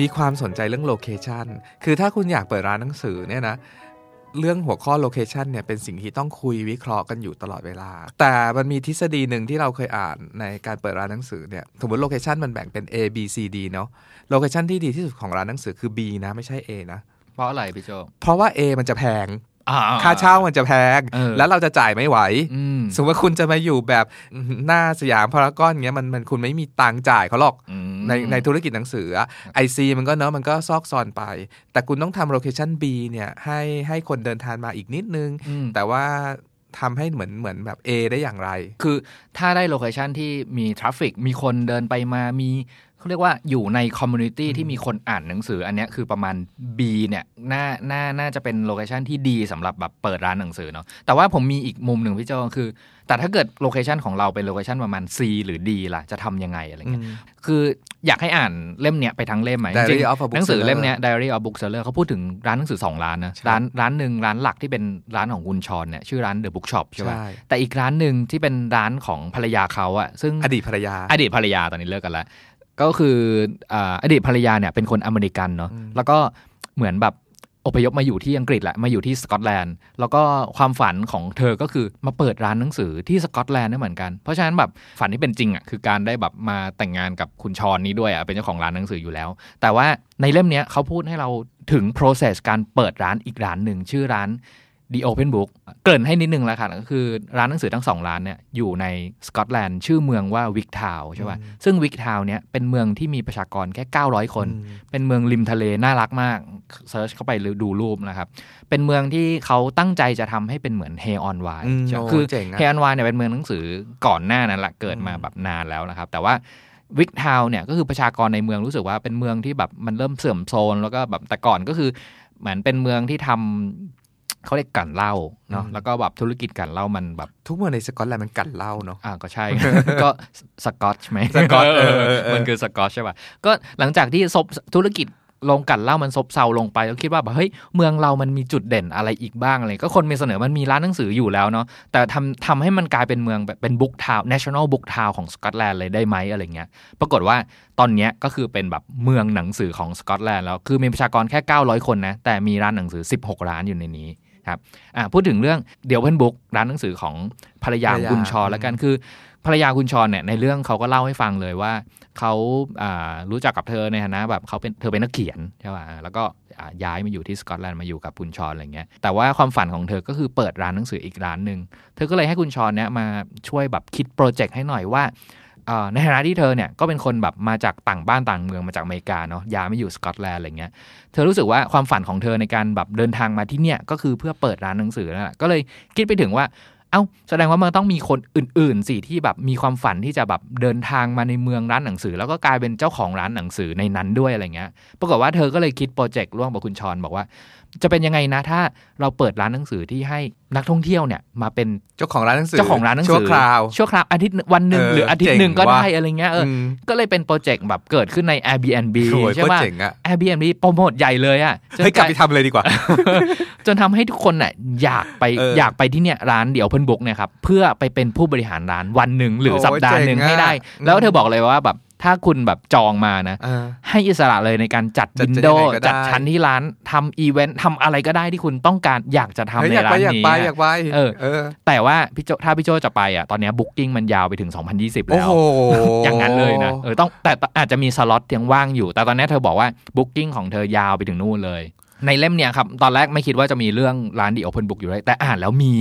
มีความสนใจเรื่อง location คือถ้าคุณอยากเปิดร้านหนังสือเนี่ยนะ เรื่องหัวข้อ location เนี่ยเป็นสิ่งที่ต้องคุยวิเคราะห์กันอยู่ตลอดเวลา แต่มันมีทฤษฎีหนึ่งที่เราเคยอ่านในการเปิดร้านหนังสือเนี่ยสมมติ location มันแบ่งเป็น A B C D เนาะ location ที่ดีที่สุดของร้านหนังสือคือ B นะไม่ใช่ A นะเพราะอะไรพี่โจเพราะว่า A มันจะแพงอ่ ค่าเช่ามันจะแพงเออแล้วเราจะจ่ายไม่ไหวอืมสมมติว่าคุณจะมาอยู่แบบหน้าสยามพารากอนเงี้ยมันมันคุณไม่มีตังค์จ่ายเขาหรอกอืมในในธุรกิจหนังสือไอซีมันก็เนาะมันก็ซอกซอนไป แต่คุณต้องทำโลเคชัน B เนี่ยให้ให้คนเดินทางมาอีกนิดนึงอืมแต่ว่าทำให้เหมือนเหมือนแบบ A ได้อย่างไร คือถ้าได้ location ที่มี traffic มีคนเดินไปมามี เขาเรียกว่าอยู่ใน community ที่มีคนอ่านหนังสือ อันเนี้ยคือประมาณ B เนี่ยน่าน่าน่าจะเป็น location ที่ดีสำหรับแบบเปิดร้านหนังสือเนาะแต่ว่าผมมีอีกมุมหนึ่งพี่โจคือ แต่ถ้าเกิด location ของเราเป็น location ประมาณ C หรือ D ล่ะจะทำยังไงอะไรเงี้ยคืออยากให้อ่านเล่มเนี้ยไปทั้งเล่มไหม Diary จริง of a ๆหนังสือ Bookseller เล่มเนี้ย Diary of Bookseller เขาพูดถึงร้านหนังสือสองร้านนะใช่ร้านร้านหนึ่งร้านหลักที่เป็นร้านของคุณชอนเนี่ยชื่อร้าน The Bookshop ใช่ไหมใช่แต่อีกร้านหนึ่งที่เป็นร้านของภรรยาเขาอะซึ่งอดีตภรรยาอดีตภรรยาตอนนี้เลิกกันแล้ว ก็คืออ่าอดีตภรรยาเนี่ยเป็นคนอเมริกันเนาะแล้วก็เหมือนแบบอพยพมาอยู่ที่อังกฤษแหละมาอยู่ที่สกอตแลนด์แล้วก็ความฝันของเธอก็คือมาเปิดร้านหนังสือที่สกอตแลนด์ได้เหมือนกัน เพราะฉะนั้นแบบฝันที่เป็นจริงอะคือการได้แบบมาแต่งงานกับคุณชอนนี้ด้วยอะเป็นเจ้าของร้านหนังสืออยู่แล้ว แต่ว่าในเล่มเนี้ยเขาพูดให้เราถึง process การเปิดร้านอีกร้านหนึ่งชื่อร้าน The Open Book เกริ่นให้นิดนึงแล้วค่ะก็คือร้านหนังสือทั้งสองร้านเนี่ยอยู่ในสกอตแลนด์ชื่อเมืองว่า Wigtown ใช่ป่ะซึ่ง Wigtown เนี่ยเป็นเมืองที่มีประชากรแค่ 900 คน เป็นเมืองริมทะเล น่ารักมาก search เข้าไปดูรูปนะครับ เป็นเมืองที่เขาตั้งใจจะทำให้เป็นเหมือน Hay-on-Wye อืมโอ้คือเจ๋งอะ Hay-on-Wye เนี่ยเป็นเมืองหนังสือก่อนหน้านั้นละเกิดมาแบบนานแล้วนะครับ แต่ว่า Wigtown เนี่ยก็คือประชากรในเมืองรู้สึกว่าเป็นเมืองที่แบบมันเริ่มเสื่อมโทรมแล้วก็แบบแต่ก่อนก็คือเหมือนเป็นเมืองที่ทำ เขาเรียกกลั่นเหล้าเนาะแล้วก็แบบธุรกิจกลั่นเหล้ามันแบบทุกเมืองในสกอตแลนด์มันกัดเหล้าเนาะอ่าก็ใช่ ก็สกอตใช่ไหมสกอตเออเออเออมันคือสกอตใช่ป่ะก็หลังจากที่ซบธุรกิจลงกลั่นเหล้ามันซบเซาลงไปก็คิดว่าแบบเฮ้ยเมืองเรามันมีจุดเด่นอะไรอีกบ้างอะไรก็คนมีเสนอมันมีร้านหนังสืออยู่แล้วเนาะแต่ทำทำให้มันกลายเป็นเมืองแบบเป็นบุ๊กทาว national book town ของสกอตแลนด์เลยได้ไหมอะไรเงี้ยปรากฏว่าตอนเนี้ยก็คือเป็นแบบเมืองหนังสือของสกอตแลนด์แล้วคือมีประชากรแค่ 900 คนนะแต่มีร้านหนังสือ 16 ร้านอยู่ในนี้ ครับอ่าพูดถึงเรื่องเดี๋ยวเพื่อนบุ๊กร้านหนังสือของภรรยาของคุณชอแล้วกันคือภรรยาคุณชอนเนี่ยในเรื่องเขาก็เล่าให้ฟังเลยว่าเขาอ่ารู้จักกับเธอในฐานะแบบเขาเป็นเธอเป็นนักเขียนใช่ป่ะแล้วก็อ่าย้ายมาอยู่ที่สกอตแลนด์มาอยู่กับคุณชอนอะไรเงี้ยแต่ว่าความฝันของเธอก็คือเปิดร้านหนังสืออีกร้านหนึ่งเธอก็เลยให้คุณชอนเนี่ยมาช่วยแบบคิดโปรเจกต์ให้หน่อยว่าเอ่อ ในฐานะที่เธอเนี่ยก็เป็นคนแบบมาจากต่างบ้านต่างเมืองมาจากอเมริกาเนาะย้ายมาอยู่สกอตแลนด์อะไรเงี้ยเธอรู้สึกว่าความฝันของเธอในการแบบเดินทางมาที่เนี่ยก็คือเพื่อเปิดร้านหนังสือนั่นแหละก็เลยคิดไปถึงว่าเอ้าแสดงว่ามันต้องมีคนอื่นๆสิที่แบบมีความฝันที่จะแบบเดินทางมาในเมืองร้านหนังสือ แล้วก็กลายเป็นเจ้าของร้านหนังสือในนั้นด้วยอะไรเงี้ยปรากฏว่าเธอก็เลยคิดโปรเจกต์ร่วมกับคุณชอนบอกว่า จะเป็นยังไงนะถ้าเราเปิดร้านหนังสือที่ให้นักท่องเที่ยวเนี่ยมาเป็นเจ้าของร้านหนังสือเจ้าของร้านหนังสือชั่วคราวชั่วคราวอาทิตย์วันหนึ่งเออหรืออาทิตย์หนึ่งเจ๋งก็ว่ะได้อะไรเงี้ยเอออมก็เลยเป็น project แบบเกิดขึ้นใน Airbnb โอ้ยใช่โคตรป่ะเจ๋งอะ Airbnb โปรโมทใหญ่เลยอะจนเฮ้ยกลับลาไปทำเลยดีกว่า จนทำให้ทุกคนน่ะอยากไปเออออยากไปที่เนี่ยร้าน The Open Book เนี่ยครับเพื่อไปเป็นผู้บริหารร้านวันหนึ่งหรือโอ้ยสัปดาห์หนึ่งเจ๋งอะให้ได้อืมแล้วเธอบอกเลยว่าแบบ ถ้าคุณแบบจองมานะเออให้อิสระเลยในการจัดจัด window ยังไงก็ได้จัดชั้นที่ร้านทำอีเวนต์ทำอะไรก็ได้ที่คุณต้องการอยากจะทำเฮ้ยในอยากร้าไปนอยากนี้ไปอะอยากไปเออเออแต่ว่าพี่โจถ้าพี่โจจะไปอะตอนเนี้ booking มันยาวไปถึง 2020โอ้แล้วโหอย่างนั้นเลยนะเออต้องแต่อาจจะมีสล็อตยังว่างอยู่ แต่ตอนนี้เธอบอกว่า booking ของเธอยาวไปถึงนู่นเลยในเล่มเนี่ยครับ ตอนแรกไม่คิดว่าจะมีเรื่องร้าน The Open Book อยู่เลยแต่อ่านแล้วมี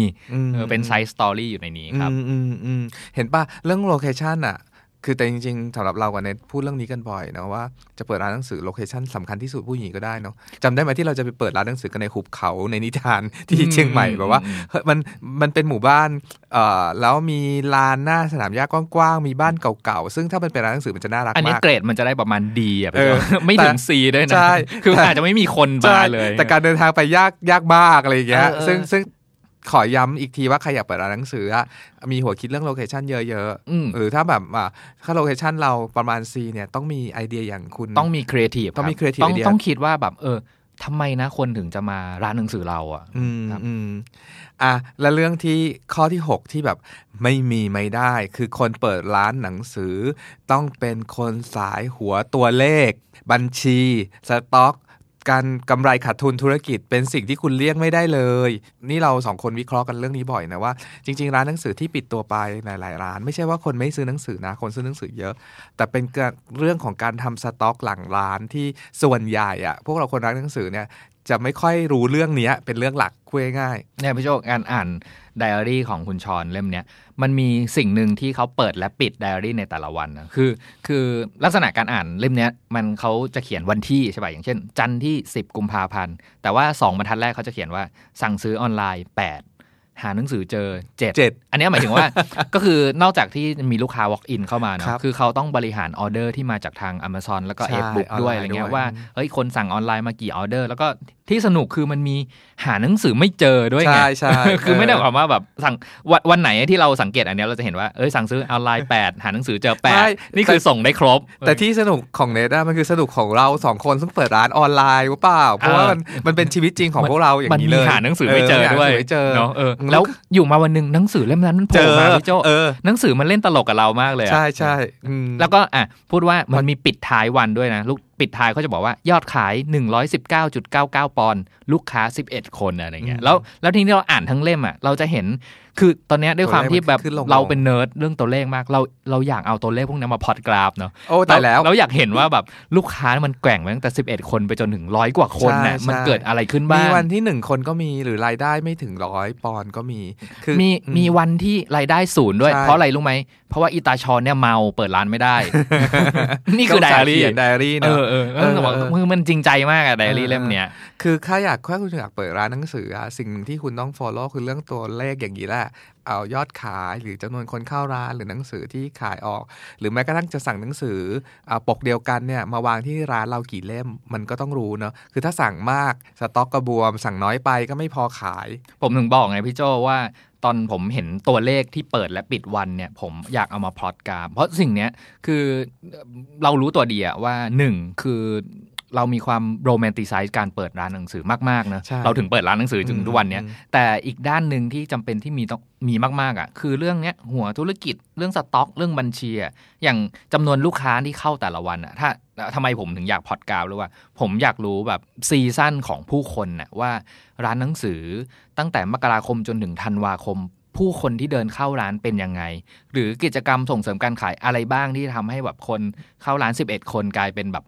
เออเป็น side story อยู่ในนี้ครับอืมอืมอืมเห็นป่ะ เรื่อง location อะ คือแต่จริงๆสำหรับเรากับเนทพูดเรื่องนี้กันบ่อยนะว่าจะเปิดร้านหนังสือ location สำคัญที่สุดผู้หญิงก็ได้เนาะจำได้ไหมที่เราจะไปเปิดร้านหนังสือกันในหุบเขาในนิทานที่เชียงใหม่อืมแบบว่าเฮ้ยมันมันเป็นหมู่บ้านเอ่อแล้วมีลานหน้าสนามหญ้ากว้างๆมีบ้านเก่าๆซึ่งถ้ามันเป็นร้านหนังสือมันจะน่ารักอันนี้มากเกรดมันจะได้ประมาณ D อะพี่เอโจอไม่ถึงแต่ C ด้วยนะใช่คืออาจจะไม่มีคนใช่มาเลย แต่การเดินทางไปยากยากมากอะไรอย่างเงี้ยเออเออซึ่งซึ่ง ขอย้ำอีกทีว่าใครอยากเปิดร้านหนังสืออะมีหัวคิดเรื่อง location เยอะอืมๆหรือถ้าแบบอะถ้า location เราประมาณ C เนี่ยต้องมีไอเดียอย่างคุณต้องมีครีเอทีฟต้องมี creative ต้อง idea ต้องคิดว่าแบบเออทำไมนะคนถึงจะมาร้านหนังสือเราอะอืมครับอืมอะแล้วเรื่องที่ข้อที่ 6 ที่แบบไม่มีไม่ได้ คือคนเปิดร้านหนังสือ ต้องเป็นคนสายหัวตัวเลข บัญชี สต็อก การกำไรขาดทุนธุรกิจเป็นสิ่งที่คุณเลี่ยงไม่ได้เลย นี่เราสองคนวิเคราะห์กันเรื่องนี้บ่อยนะว่าจริง ๆ ร้านหนังสือที่ปิดตัวไปหลายๆร้าน ไม่ใช่ว่าคนไม่ซื้อหนังสือนะ คนซื้อหนังสือเยอะ แต่เป็นเรื่องของการทำสต็อกหลังร้านที่ส่วนใหญ่อะพวกเราคนรักหนังสือเนี่ยจะไม่ค่อยรู้เรื่องนี้เป็นเรื่องหลักคุยง่ายเนี่ยพี่โจการอ่าน ไดอารี่ของคุณชอนเล่มเนี้ยมันมีสิ่งหนึ่งที่เขาเปิดและปิดไดอารี่ในแต่ละวันนะคือคือลักษณะการอ่านเล่มเนี้ยมันเขาจะเขียนวันที่ใช่ป่ะอย่างเช่น จันทร์ที่ 10 กุมภาพันธ์แต่ว่า 2บรรทัดแรกเขาจะเขียนว่าสั่งซื้อออนไลน์ 8หาหนังสือเจอ7เจ็ดอันเนี้ยหมายถึงว่า ก็คือนอกจากที่มีลูกค้า walk in เข้ามาเนครัอะบคือเขาต้องบริหารออเดอร์ที่มาจากทาง Amazon แล้วก็ใช่ f b o o k ด้วยออนไลน์อะไรเงี้ด้วยยว่าเฮ้ยคนสั่งออนไลน์มากี่ออเดอร์แล้วก็ ที่สนุกคือมันมีหาหนังสือไม่เจอด้วยไงใช่ใช่คือไม่ได้หมายความว่าแบบสั่งวันวันไหนที่เราสังเกตอันเนี้ยเราจะเห็นว่าเอ้ยสั่งซื้อออนไลน์8หาหนังสือเจอใช่8นี่คือส่งได้ครบ แต่ที่สนุกของเนทอะมันคือสนุกของเราสองคนซึ่งเปิดร้านออนไลน์หรือเปล่า เพราะว่ามันมันเป็นชีวิตจริงของพวกเราอย่างมันนี้มีเลยหาหนังสือไม่เจอด้วยหาหนังสือไม่เจอเนาะเออแล้แล้ววอยู่มาวันหนึ่งหนังสือเล่มนั้นมันโผเจล่อมาพี่โจเออหนังสือมันเล่นตลกกับเรามากเลยอะใช่ใช่อืมแล้วก็อะพูดว่ามันมีปิดท้ายวันด้วยนะลูก ปิดท้ายเขาจะบอกว่ายอดขาย 119.99 ปอนด์ลูกค้า 11 คนอะไรเงี้ยแล้วแล้วทีนี้เราอ่านทั้งเล่มอะเราจะเห็น คือตอนเนี้ยด้วยความที่แบบตัวเลขมันขึ้นลงเราเป็นเนิร์ดเรื่องตัวเลขมาก เราเราอยากเอาตัวเลขพวกนี้มาพอดกราฟเนาะโอ้ตายแล้วเราอยากเห็นว่าแบบลูกค้ามันแกว่งมาตั้งแต่ 11 คนไปจนถึงร้อยกว่าคนเนี่ยใช่มันใช่เกิดอะไรขึ้นบ้ามีงวันที่หนึ่งคนก็มีหรือรายได้ไม่ถึงร้อยปอนด์ก็มีคือมีอืมีวันที่รายได้ศูนย์ด้วยใช่เพราะอะไรรู้ไหมเพราะว่าอีตาชอนเนี่ยเมาเปิดร้านไม่ได้ นี่คือไดต้งอารี่เขียนไดอารี่เอเนอะอเออเออเออบอกเออมือมันจริงใจมากอะไดอารี่เออเล่มเนี้ยคือถ้าอยากถ้าคุณอยากเปิดร้านหนังสืออะสิ่งหนึ่งที่คุณต้อง follow คือเรื่องตัวเลขอย่างนี้แหละเอายอดขายหรือจำนวนคนเข้าร้านหรือหนังสือที่ขายออก หรือแม้กระทั่งจะสั่งหนังสือเอาปกเดียวกันเนี่ยมาวางที่ร้านเรากี่เล่มมันก็ต้องรู้เนาะคือถ้าสั่งมากสต็อกกระบวม สั่งน้อยไปก็ไม่พอขาย ผมถึงบอกไงพี่โจว่าตอนผมเห็นตัวเลขที่เปิดและปิดวันเนี่ย ผมอยากเอามาพลอตกราฟเพราะสิ่งเนี้ยคือเรารู้ตัวดีอะว่าหนึ่งคือ เรามีความโรแมนติไซส์การเปิดร้านหนังสือมากๆนะใช่เราถึงเปิดร้านหนังสือจนอืมทุกวันเนี้ยอืมแต่อีกด้านหนึ่งที่จำเป็นที่มีต้องมีมากๆอะคือเรื่องเนี้ยหัวธุรกิจเรื่องสต็อกเรื่องบัญชีอะอย่างจำนวนลูกค้าที่เข้าแต่ละวันอะถ้าทำไมผมถึงอยากพอดกราฟหรือว่า ผมอยากรู้แบบ season ของผู้คนน่ะว่าร้านหนังสือตั้งแต่มกราคมจนถึงธันวาคม ผู้คนที่เดินเข้าร้านเป็นยังไง หรือกิจกรรมส่งเสริมการขายอะไรบ้างที่ทำให้แบบคนเข้าร้าน 11 คนกลายเป็นแบบ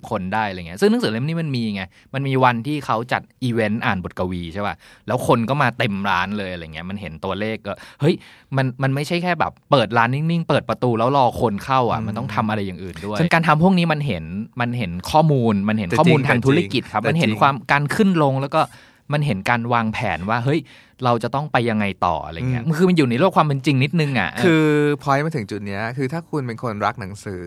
150 คนได้อะไรเงี้ยซึ่งหนังสือเล่มนี้มันมีไงมันมีวันที่เขาจัดอีเวนต์อ่านบทกวีใช่ป่ะแล้วคนก็มาเต็มร้านเลยอะไรเงี้ยมันเห็นตัวเลขก็เฮ้ยมันมันไม่ใช่แค่แบบเปิดร้านนิ่งๆ เปิดประตูแล้วรอคนเข้าอะมันต้องทำอะไรอย่างอื่นด้วยซึ่งการทำพวกนี้มันเห็นมันเห็นข้อมูลมันเห็นข้อมูลทางธุรกิจครับแต่จริงมันเห็นความการขึ้นลงแล้วก็ มันเห็นการวางแผนว่าเฮ้ยเราจะต้องไปยังไงต่ออะไรเงี้ยมันคือมันอยู่ในโลกความเป็นจริงนิดนึงอะคือพอมาถึงจุดเนี้ยคือถ้าคุณเป็นคนรักหนังสือ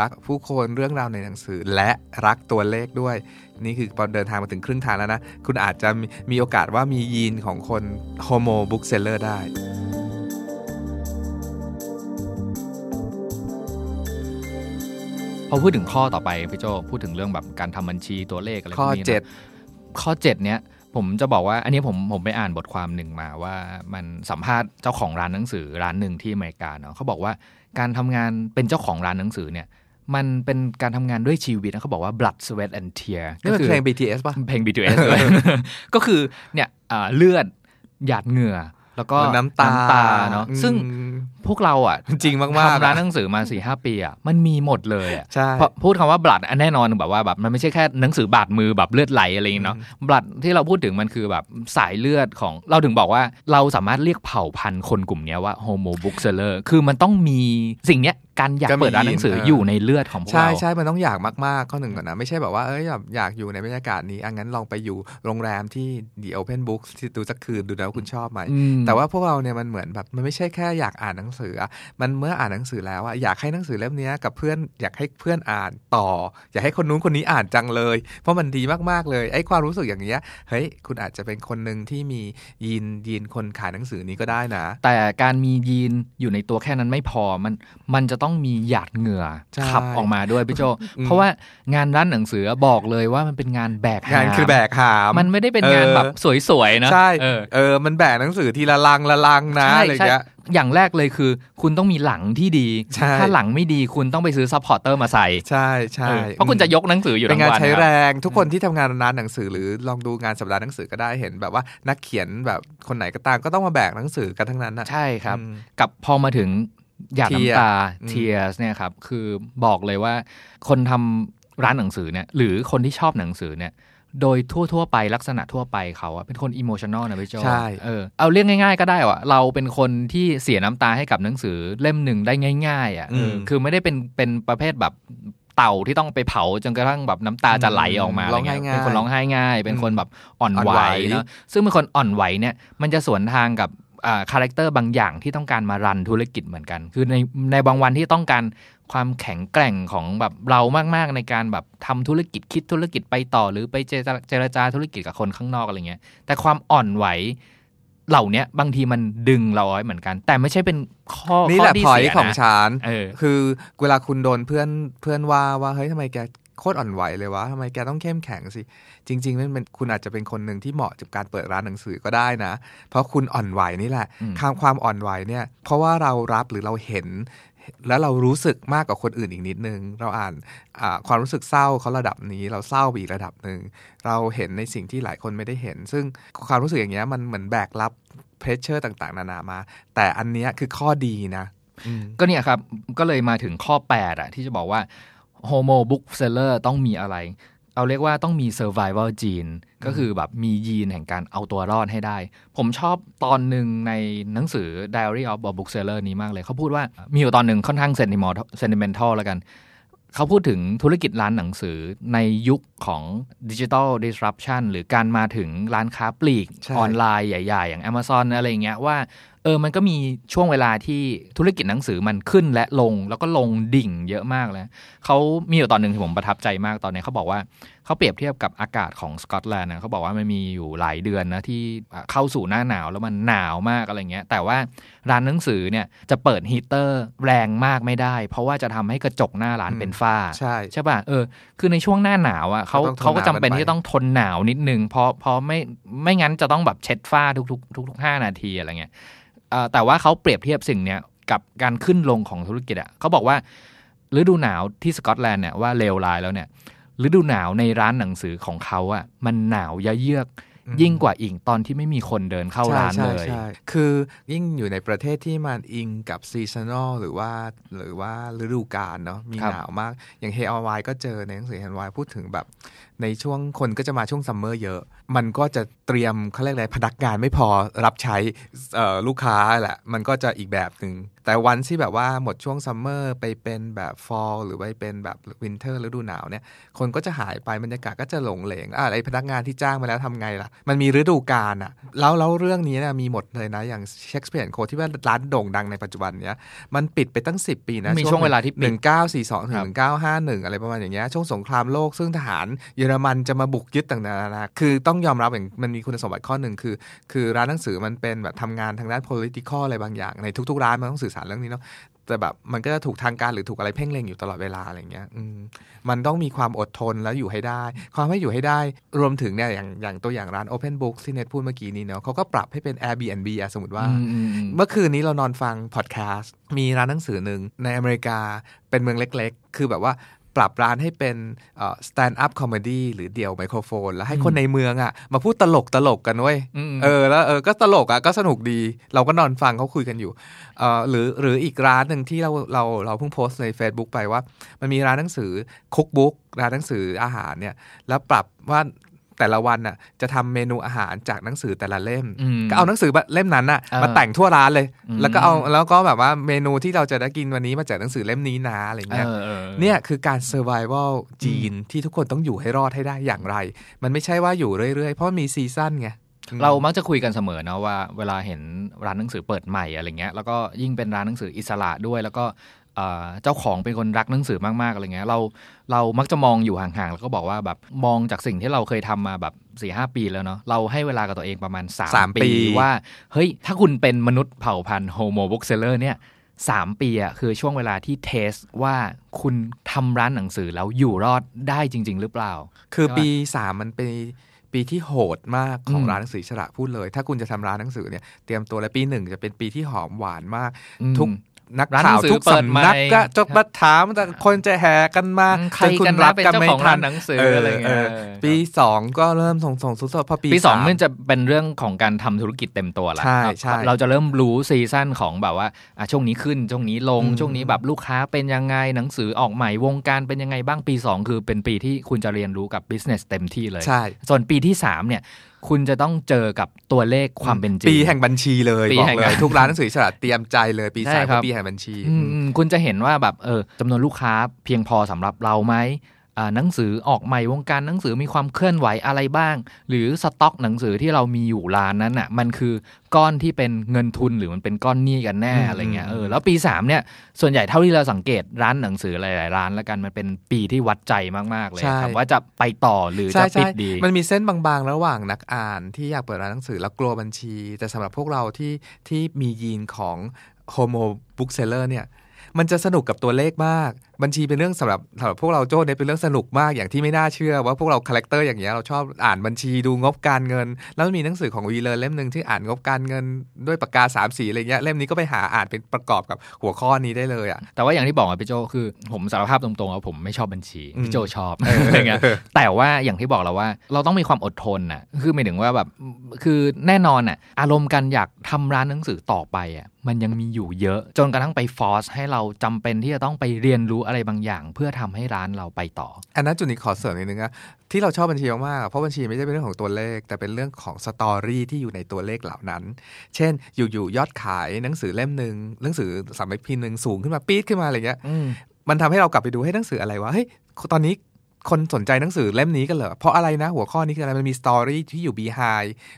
รักผู้คนเรื่องราวในหนังสือและรักตัวเลขด้วย นี่คือพอเดินทางมาถึงครึ่งทางแล้วนะ คุณอาจจะมีมีโอกาสว่ามียีนของคน homo bookseller ได้พอพูดถึงข้อต่อไปพี่โจพูดถึงเรื่องแบบการทำบัญชีตัวเลขอะไรพข้วอกนี้นะเจ็ดข้อเจ็ดเนี้ย ผมจะบอกว่าอันนี้ผมผมไปอ่านบทความหนึ่งมาว่ามันสัมภาษณ์เจ้าของร้านหนังสือร้านหนึ่งที่อเมริกาเนาะเขาบอกว่าการทำงานเป็นเจ้าของร้านหนังสือเนี่ยมันเป็นการทำงานด้วยชีวิตนะเขาบอกว่า blood sweat and tear นี่เป็นเพลง BTS ป่ะเพลง BTS เลยก็คือเนี่ยอ่าเลือดหยาดเหงื่อ แล้วก็น้ำตาเนาะอืมซึ่งพวกเราอะ จริงมากๆทำร้านอะหนังสือมาสี่ห้าปีอะมันมีหมดเลยอะใช่เพราะพูดคำว่า blood แน่นอนแบบว่าแบบมันไม่ใช่แค่หนังสือบาดมือแบบเลือดไหลอะไรอย่างเงี้ยเนาะ blood ที่เราพูดถึงมันคือแบบสายเลือดของเราถึงบอกว่าเราสามารถเรียกเผ่าพันธุ์คนกลุ่มเนี้ยว่า homo bookseller คือมันต้องมีสิ่งเนี้ย การอยากก็มีเปิดร้านหนังสือเออออยู่ในเลือดของพวกใช่เราใช่มันต้องอยากมากๆข้อหนึ่งก่อนนะไม่ใช่แบบว่าเอ้ยแบบอยากอยู่ในบรรยากาศนี้อังั้นลองไปอยู่โรงแรมที่ The Open Book ที่ดูสักคืนดูนะว่าคุณชอบไหมอืมแต่ว่าพวกเราเนี่ยมันเหมือนแบบมันไม่ใช่แค่อยากอ่านหนังสืออะมันเมื่ออ่านหนังสือแล้วอะอยากให้หนังสือเล่มเนี้ยกับเพื่อนอยากให้เพื่อนอ่านต่อ อยากให้คนนู้นคนนี้อ่านจังเลย เพราะมันดีมากๆเลยไอ้ความรู้สึกอย่างเงี้ยเฮ้ยคุณอาจจะเป็นคนหนึ่งที่มียีนยีนคนขายหนังสือนี้ก็ได้นะ แต่การมียีนอยู่ในตัวแค่นั้นไม่พอมันมันจะต้องต้องมีหยาดเหงื่อใช่ขับออกมาด้วยพี่โจอืมเพราะว่างานร้านหนังสือบอกเลยว่ามันเป็นงานแบกหงานคือแบกหาม มันไม่ได้เป็นงานเออแบบสวยๆนะใช่เออเออมันแบกหนังสือทีละลังละลังนะใช่อะไรอย่างใช่เงี้ยอย่างแรกเลยคือ คุณต้องมีหลังที่ดีใช่ถ้าหลังไม่ดีคุณต้องไปซื้อ supporter มาใส่ ใช่ใช่เออเพราะคุณจะยกหนังสืออยู่เป็นทั้งงานวันใช้ครับแรงทุกคนที่ทำงานร้านหนังสือหรือลองดูงานสัปดาห์หนังสือก็ได้เห็นแบบว่านักเขียนแบบคนไหนก็ตามก็ต้องมาแบกหนังสือกันทั้งนั้นนะใช่ครับอืมกับพอมาถึง หยาด Tear น้ำตาอืม tears เนี่ยครับคือบอกเลยว่าคนทำร้านหนังสือเนี่ยหรือคนที่ชอบหนังสือเนี่ยโดยทั่ว ๆ ไปลักษณะทั่วไปเขาอะเป็นคน emotional นะพี่โจใช่เออเอาเรียกง่าย ๆ ก็ได้ว่าเราเป็นคนที่เสียน้ำตาให้กับหนังสือเล่มหนึ่งได้ง่าย ๆอะเอออคือไม่ได้เป็นเป็นประเภทแบบเต่าที่ต้องไปเผาจนกระทั่งแบบน้ำตาจะไหลออกมาร้องไห้ะเยง่ายเป็นคนร้องไห้ง่าย เป็นคนแบบอ่อนอ่อนไหวไหวเนาะซึ่งเป็นคนอ่อนไหวเนี่ยมันจะสวนทางกับ character บางอย่างที่ต้องการมา run ธุรกิจเหมือนกัน คือในในบางวันที่ต้องการความแข็งแกร่งของแบบเรามากๆในการแบบทำธุรกิจคิดธุรกิจไปต่อ หรือไปเจรเจรจาธุรกิจกับคนข้างนอกอะไรเงี้ย แต่ความอ่อนไหวเหล่าเนี้ยบางทีมันดึงเราไว้เหมือนกัน แต่ไม่ใช่เป็นข้อนี่ข้แหอละที่พอยเสียของนะฉันเออคือเวลาคุณโดนเพื่อนเพื่อนว่าว่าเฮ้ยทำไมแก โคตรอ่อนไหวเลยวะทำไมแกต้องเข้มแข็งสิ จริงๆนั่นเป็นคุณอาจจะเป็นคนหนึ่งที่เหมาะกับการเปิดร้านหนังสือก็ได้นะ เพราะคุณอ่อนไหวนี่แหละอืมความความอ่อนไหวเนี่ย เพราะว่าเรารับหรือเราเห็น แล้วเรารู้สึกมากกว่าคนอื่นอีกนิดนึง เราอ่านอ่าความรู้สึกเศร้าเขาระดับนี้ เราเศร้าไปอีกระดับหนึ่งเราเห็นในสิ่งที่หลายคนไม่ได้เห็น ซึ่งความรู้สึกอย่างเงี้ยมันเหมือนแบกรับเพรสเชอร์ต่างๆ นานามา แต่อันเนี้ยคือข้อดีนะอืมก็เนี่ยครับก็เลยมาถึงข้อ8อะที่จะบอกว่า Homo book seller ต้องมีอะไร เอาเรียกว่าต้องมี survival gene ก็คือแบบมียีนแห่งการเอาตัวรอดให้ได้ ผมชอบตอนหนึ่งในหนังสือ Diary of a Bookseller นี้มากเลย เขาพูดว่ามีอยู่ตอนหนึ่งค่อนข้าง sentimental sentimental แล้วกันเขาพูดถึงธุรกิจร้านหนังสือในยุคของ Digital Disruption หรือการมาถึงร้านค้าปลีกใช่ออนไลน์ใหญ่ ๆ อย่าง Amazon อะไรอย่างเงี้ยว่า เออมันก็มีช่วงเวลาที่ธุรกิจหนังสือมันขึ้นและลงแล้วก็ลงดิ่งเยอะมากเลยเขามีอยู่ตอนหนึ่งที่ผมประทับใจมากตอนนี้เขาบอกว่าเขาเปรียบเทียบกับอากาศของสกอตแลนด์นะเขาบอกว่ามันมีอยู่หลายเดือนนะที่อะเข้าสู่หน้าหนาวแล้วมันหนาวมากอะไรเงี้ย แต่ว่าร้านหนังสือเนี่ยจะเปิดฮีเตอร์แรงมากไม่ได้ เพราะว่าจะทำให้กระจกหน้าร้านเป็นฝ้าใช่ใช่ป่ะเออคือในช่วงหน้าหนาวอะเขาก็ต้องทนเขาก็จำเป็นหนาวกันไปที่ต้องทนหนาวนิดนึงเพราะเพราะไม่ไม่งั้นจะต้องแบบเช็ดฝ้าทุกๆทุกๆห้านาทีอะไรเงี้ยเอ่อ แต่ว่าเขาเปรียบเทียบสิ่งเนี้ยกับการขึ้นลงของธุรกิจอะเขาบอกว่าฤดูหนาวที่สกอตแลนด์เนี่ยว่าเลวร้ายแล้วเนี่ยฤดูหนาวในร้านหนังสือของเขาอะมันหนาวเยือกอืมยิ่งกว่าอีกตอนที่ไม่มีคนเดินเข้าร้านใช่เลยใช่ใช่คือยิ่งอยู่ในประเทศที่มันอิงกับ seasonal หรือว่าหรือว่าฤดูกาลเนาะมีครับหนาวมาก อย่างเฮอวายก็เจอในหนังสือเฮอวายพูดถึงแบบ ในช่วงคนก็จะมาช่วง summer เยอะ มันก็จะเตรียมเขาเรียกอะไรพนักงานไม่พอรับใช้เอ่อลูกค้าแหละ มันก็จะอีกแบบหนึ่ง แต่วันที่แบบว่าหมดช่วง summer ไปเป็นแบบ fall หรือไปเป็นแบบ winter ฤดูหนาวเนี่ย คนก็จะหายไปบรรยากาศก็จะโหลงเหลงอะไอพนักงานที่จ้างมาแล้วทำไงล่ะ มันมีฤดูกาลอะแล้วแล้วเรื่องนี้เนี่ยมีหมดเลยนะ อย่างเชคสเปียร์โคที่ว่าร้านโด่งดังในปัจจุบันเนี้ยมันปิดไปตั้ง 10 ปีนะมีช่วงเวลาที่ปิดหนึ่งเก้าสี่สองถึครังบหนึ่งเก้าห้าหนึ่งอะไรประมาณอย่างเงี้ยช่วงสงครามโลกซึ่งทหารเยอรมันจะมาบุกยึดต่างๆนานาคือต้องยอมรับอย่างมันมีคุณสมบัติข้อหนึ่งคือ คือร้านหนังสือมันเป็นแบบทำงานทางด้าน political อะไรบางอย่าง ในทุก ๆ ร้านมันต้องสื่อสารเรื่องนี้เนาะแต่แบบมันก็จะถูกทางการหรือถูกอะไรเพ่งเล็งอยู่ตลอดเวลาอะไรเงี้ยอืมมันต้องมีความอดทนแล้วอยู่ให้ได้ ความให้อยู่ให้ได้รวมถึงเนี่ยอย่างอย่างตัวอย่างร้าน Open Book ที่เน็ตพูดเมื่อกี้นี้เนาะเขาก็ปรับให้เป็น Airbnb อะสมมติว่าอืมอืมอืมเมื่อคืนนี้เรานอนฟังพอดแคสต์มีร้านหนังสือหนึ่งในอเมริกาเป็นเมืองเล็ก ๆ คือแบบว่า ปรับร้านให้เป็น stand-up comedy หรือเดี่ยวไมโครโฟน แล้วให้คนในเมืองอะ มาพูดตลกตลกๆกันเว้ยอืมเออแล้วเออก็ตลกอะก็สนุกดี เราก็นอนฟังเขาคุยกันอยู่เออหรือหรืออีกร้านหนึ่งที่เราเราเราเพิ่งโพสต์ใน Facebook ไปว่า มันมีร้านหนังสือ cookbook ร้านหนังสืออาหารเนี่ยแล้วปรับว่า แต่ละวันน่ะจะทำเมนูอาหารจากหนังสือแต่ละเล่มอืมก็เอาหนังสือเล่มนั้นน่ะเออมาแต่งทั่วร้านเลยอืมแล้วก็เอาแล้วก็แบบว่าเมนูที่เราจะได้กินวันนี้มาจากหนังสือเล่มนี้นะอะไรเงี้ยเออออเนี่ยคือการ survival จีนที่ทุกคนต้องอยู่ให้รอดให้ได้อย่างไร มันไม่ใช่ว่าอยู่เรื่อยๆ เพราะมันมี season ไงเรามักจะคุยกันเสมอนะว่าเวลาเห็นร้านหนังสือเปิดใหม่อะไรเงี้ยแล้วก็ยิ่งเป็นร้านหนังสืออิสระด้วย แล้วก็ เอ่อเจ้าของเป็นคนรักหนังสือมากๆอะไรเงี้ยเราเรามักจะมองอยู่ห่างๆแล้วก็บอกว่าแบบมองจากสิ่งที่เราเคยทำมาแบบ4ีหปีแล้วเนาะเราให้เวลากับตัวเองประมาณสาม3ปีปีว่า เฮ้ย ถ้าคุณเป็นมนุษย์เผ่าพันธุ์ homo bookseller เนี่ย3ปีอะคือช่วงเวลาที่เทสว่าคุณทำร้านหนังสือแล้วอยู่รอดได้จริง ๆ หรือเปล่า คือปีสามมันเป็นปีที่โหดมากของอืมร้านหนังสืออิสระพูดเลย ถ้าคุณจะทำร้านหนังสือเนี่ยเตรียมตัวเลยปีหนึ่งจะเป็นปีที่หอมหวานมากอืมทุก นักร้านหนัข่าวงสือทุกเปิดสำนักใหม่ก็จดมาถามแต่คนจะแห่กันมาใครจนคุณกันรันะบเป็นกันเจ้าไม่ของทัร้านนหนังสืออะไรเงี้ยอปีสองก็เริ่มส่งส่งสุดๆพอปีปีสองามมันจะเป็นเรื่องของการทำธุรกิจเต็มตัวละใช่ใช่เราจะเริ่มรู้ซีซั่นของแบบว่าอะช่วงนี้ขึ้นช่วงนี้ลงอืมช่วงนี้แบบลูกค้าเป็นยังไงหนังสือออกใหม่วงการเป็นยังไงบ้างปี 2 คือเป็นปีที่คุณจะเรียนรู้กับ business เต็มที่เลย ใช่ ส่วนปีที่ 3 เนี่ย คุณจะต้องเจอกับตัวเลขความเป็นจริง ปีแห่งบัญชีเลยปีบอกแห่งเลยทุกร้านหนังสืออิสระเตรียมใจเลยปีใช่สามครับปีแห่งบัญชีอืมอืมคุณจะเห็นว่าแบบเออจำนวนลูกค้าเพียงพอสำหรับเราไหมอ่า หนังสือออกใหม่วงการหนังสือมีความเคลื่อนไหวอะไรบ้าง หรือสต็อกหนังสือที่เรามีอยู่ร้านนั้นอะมันคือก้อนที่เป็นเงินทุนหรือมันเป็นก้อนหนี้กันแน่อืมอะไรเงี้ยอืมเออแล้วปีสามเนี่ยส่วนใหญ่เท่าที่เราสังเกตร้านหนังสือหลายๆร้านแล้วกันมันเป็นปีที่วัดใจมากๆเลยครับว่าจะไปต่อหรือใช่จะปิใช่ดดี มันมีเส้นบางๆ ระหว่างนักอ่านที่อยากเปิดร้านหนังสือแล้วกลัวบัญชี แต่สำหรับพวกเราที่ที่มียีนของ homo bookseller เนี่ยมันจะสนุกกับตัวเลขมาก บัญชีเป็นเรื่องสำหรับสำหรับพวกเราโจ้เนี่ยเป็นเรื่องสนุกมากอย่างที่ไม่น่าเชื่อ ว่าพวกเรา character อย่างเงี้ยเราชอบอ่านบัญชีดูงบการเงิน แล้วมันมีหนังสือของวีเลอร์เล่มหนึ่งที่อ่านงบการเงินด้วยปากกาสามสีอะไรเงี้ยเล่มนี้ก็ไปหาอ่านเป็นประกอบกับหัวข้อนี้ได้เลยอะแต่ว่าอย่างที่บอกอะพี่โจคือผมสารภาพตรงๆว่าผมไม่ชอบบัญชีอืมพี่โจชอบอะไรเงี้ยแต่ว่าอย่างที่บอกเราว่า เราต้องมีความอดทนน่ะคือหมายถึงว่าแบบคือแน่นอนน่ะอารมณ์การอยากทำร้านหนังสือต่อไปอะมันยังมีอยู่เยอะ จนกระทั่งไปฟอร์สให้เราจำเป็นที่จะต้องไปเรียนรู้อะไรบางอย่าง เพื่อทำให้ร้านเราไปต่อ อันนั้นจุดนี้ขอเสริมนิดนึงนะที่เราชอบบัญชีมากๆอะเพราะบัญชีไม่ใช่เป็นเรื่องของตัวเลข แต่เป็นเรื่องของสตอรี่ที่อยู่ในตัวเลขเหล่านั้น เช่น อยู่ๆยอดขายหนังสือเล่มหนึ่งหนังสือสามพิมพ์หนึ่งสูงขึ้นมาปี๊ดขึ้นมาอะไรเงี้ยอืมมันทำให้เรากลับไปดูให้หนังสืออะไรวะเฮ้ยตอนนี้ คนสนใจหนังสือเล่มนี้กันเหรอ เพราะอะไรนะ หัวข้อนี้คืออะไร มันมีสตอรี่ที่อยู่บีไฮ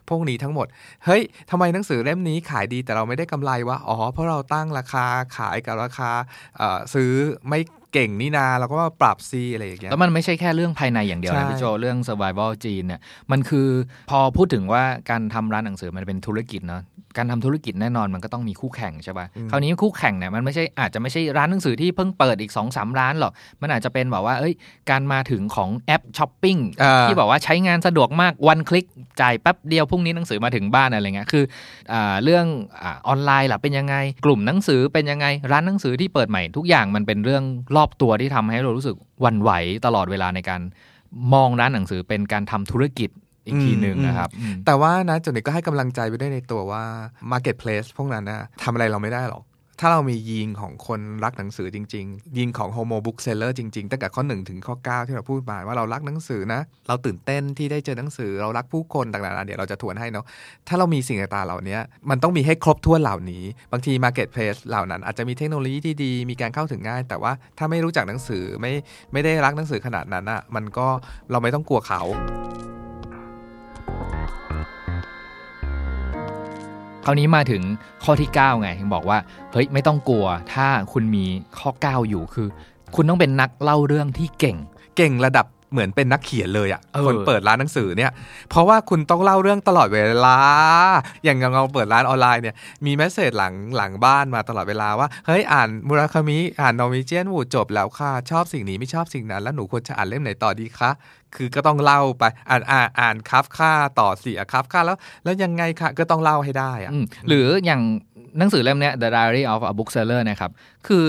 พวกนี้ทั้งหมด เฮ้ยทำไมหนังสือเล่มนี้ขายดีแต่เราไม่ได้กำไรวะ อ๋อ เพราะเราตั้งราคาขายกับราคาเอ่อซื้อไม่เก่งนี่นาเราก็มาปรับซีอะไรอย่างเงี้ยแล้วมันไม่ใช่แค่เรื่องภายในอย่างเดียวใช่นะพี่โจเรื่อง survival จีนเนี่ยมันคือพอพูดถึงว่าการทำร้านหนังสือมันเป็นธุรกิจเนาะ การทำธุรกิจแน่นอนมันก็ต้องมีคู่แข่งใช่ป่ะคราวนี้คู่แข่งเนี่ยมันไม่ใช่อาจจะไม่ใช่ร้านหนังสือที่เพิ่งเปิดอีก2อสร้านหรอกมันอาจจะเป็นแบบว่าเอ้ยการมาถึงของแอปช้อปปิ้งอ่าที่บอกว่าใช้งานสะดวกมากวันคลิกจ่ายแป๊บเดียวพรุ่งนี้หนังสือมาถึงบ้านอะไรเงี้ยคืออาเรื่องอาออนไลน์ล่ะเป็นยังไง กลุ่มหนังสือเป็นยังไงร้านหนังสือที่เปิดใหม่ทุกอย่างมันเป็นเรื่องรอบตัวที่ทำให้เรารู้สึกหวันไหวตลอดเวลาในการมองร้านหนังสือเป็นการทำธุรกิจ อีกทีหนึ่งนะครับอืมแต่ว่านะจุดนี้ก็ให้กำลังใจไปด้วยในตัวว่า Marketplace พวกนั้นนะทำอะไรเราไม่ได้หรอก ถ้าเรามียีนของคนรักหนังสือจริง ๆ ยีนของ Homo Bookseller จริง ๆ ตั้งแต่ข้อ 1 ถึงข้อ 9 ที่เราพูดมาว่าเรารักหนังสือนะ เราตื่นเต้นที่ได้เจอหนังสือเรารักผู้คนต่างๆเดี๋ยวเราจะทวนให้เนาะถ้าเรามีสิ่งต่างๆเหล่านี้มันต้องมีให้ครบถ้วนเหล่านี้ บางที Marketplace เหล่านั้น อาจจะมีเทคโนโลยีที่ดีมีการเข้าถึงง่าย แต่ว่าถ้าไม่รู้จักหนังสือไม่ไม่ได้รักหนังสือขนาดนั้นอะมันก็เราไม่ต้องกลัวเขา ราวนี้มาถึงข้อที่ 9 ไงถึงบอกว่าเฮ้ยไม่ต้องกลัว ถ้าคุณมีข้อ 9 อยู่คือ คุณต้องเป็นนักเล่าเรื่องที่เก่ง เก่งระดับ เหมือนเป็นนักเขียนเลยอะเออคนเปิดร้านหนังสือเนี่ย เพราะว่าคุณต้องเล่าเรื่องตลอดเวลา อย่างเราเปิดร้านออนไลน์เนี่ยมี message หลังหลังบ้านมาตลอดเวลาว่าเฮ้ยอ่านมุราคามิอ่าน Norwegian Wood จบแล้วค่ะ ชอบสิ่งนี้ไม่ชอบสิ่งนั้น แล้วหนูควรจะอ่านเล่มไหนต่อดีคะคือก็ต้องเล่าไปอ่านอ่านอ่านคาฟค่าต่อสิคาฟค่าแล้ว แล้วยังไงคะก็ต้องเล่าให้ได้อะอืมหรืออย่างหนังสือเล่มเนี้ย The Diary of a Bookseller นะครับ คือ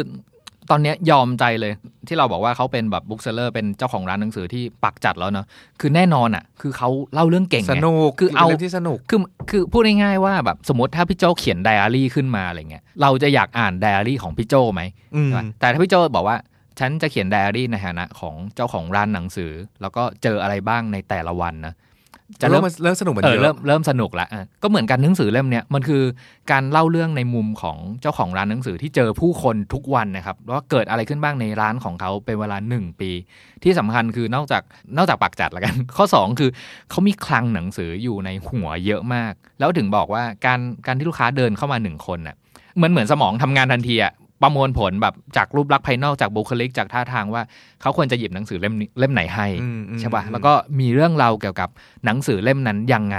ตอนเนี้ยยอมใจเลยที่เราบอกว่าเขาเป็นแบบ bookseller เป็นเจ้าของร้านหนังสือที่ปากจัดแล้วเนาะคือแน่นอนอะ คือเขาเล่าเรื่องเก่งไงสนุกคือเออเป็นรื่องที่สนุกคือคือพูดง่ายๆว่าแบบสมมติถ้าพี่โจเขียนไดอารี่ขึ้นมาอะไรเงี้ยเราจะอยากอ่านไดอารี่ของพี่โจไหมอืมใช่ปะแต่ถ้าพี่โจบอกว่าฉันจะเขียนไดอารี่ในฐานะของเจ้าของร้านหนังสือ แล้วก็เจออะไรบ้างในแต่ละวันนะ จะเริ่เริ่มมเริ่มสนุกเหมือนเออเดิเริ่มมเริ่มสนุกละอะก็เหมือนกันหนังสือเล่มเนี้ยมันคือการเล่าเรื่องในมุมของเจ้าของร้านหนังสือที่เจอผู้คนทุกวันนะครับว่าเกิดอะไรขึ้นบ้างในร้านของเขาเป็นเวลาหนึ่งปี ที่สำคัญคือนอกจากนอกจากปากจัดละกัน ข้อ 2 คือเขามีคลังหนังสืออยู่ในหัวเยอะมาก แล้วถึงบอกว่าการการที่ลูกค้าเดินเข้ามาหนึ่งคนน่ะเหมือนเหมือนสมองทำงานทันทีอะ ประมวลผลแบบจากรูปลักษณ์ภายนอกจากบุคลิกจากท่าทางว่าเขาควรจะหยิบหนังสือเล่มนี้เล่มไหนให้อืมอืมใช่ป่ะอืมแล้วก็มีเรื่องราวเกี่ยวกับหนังสือเล่มนั้นยังไง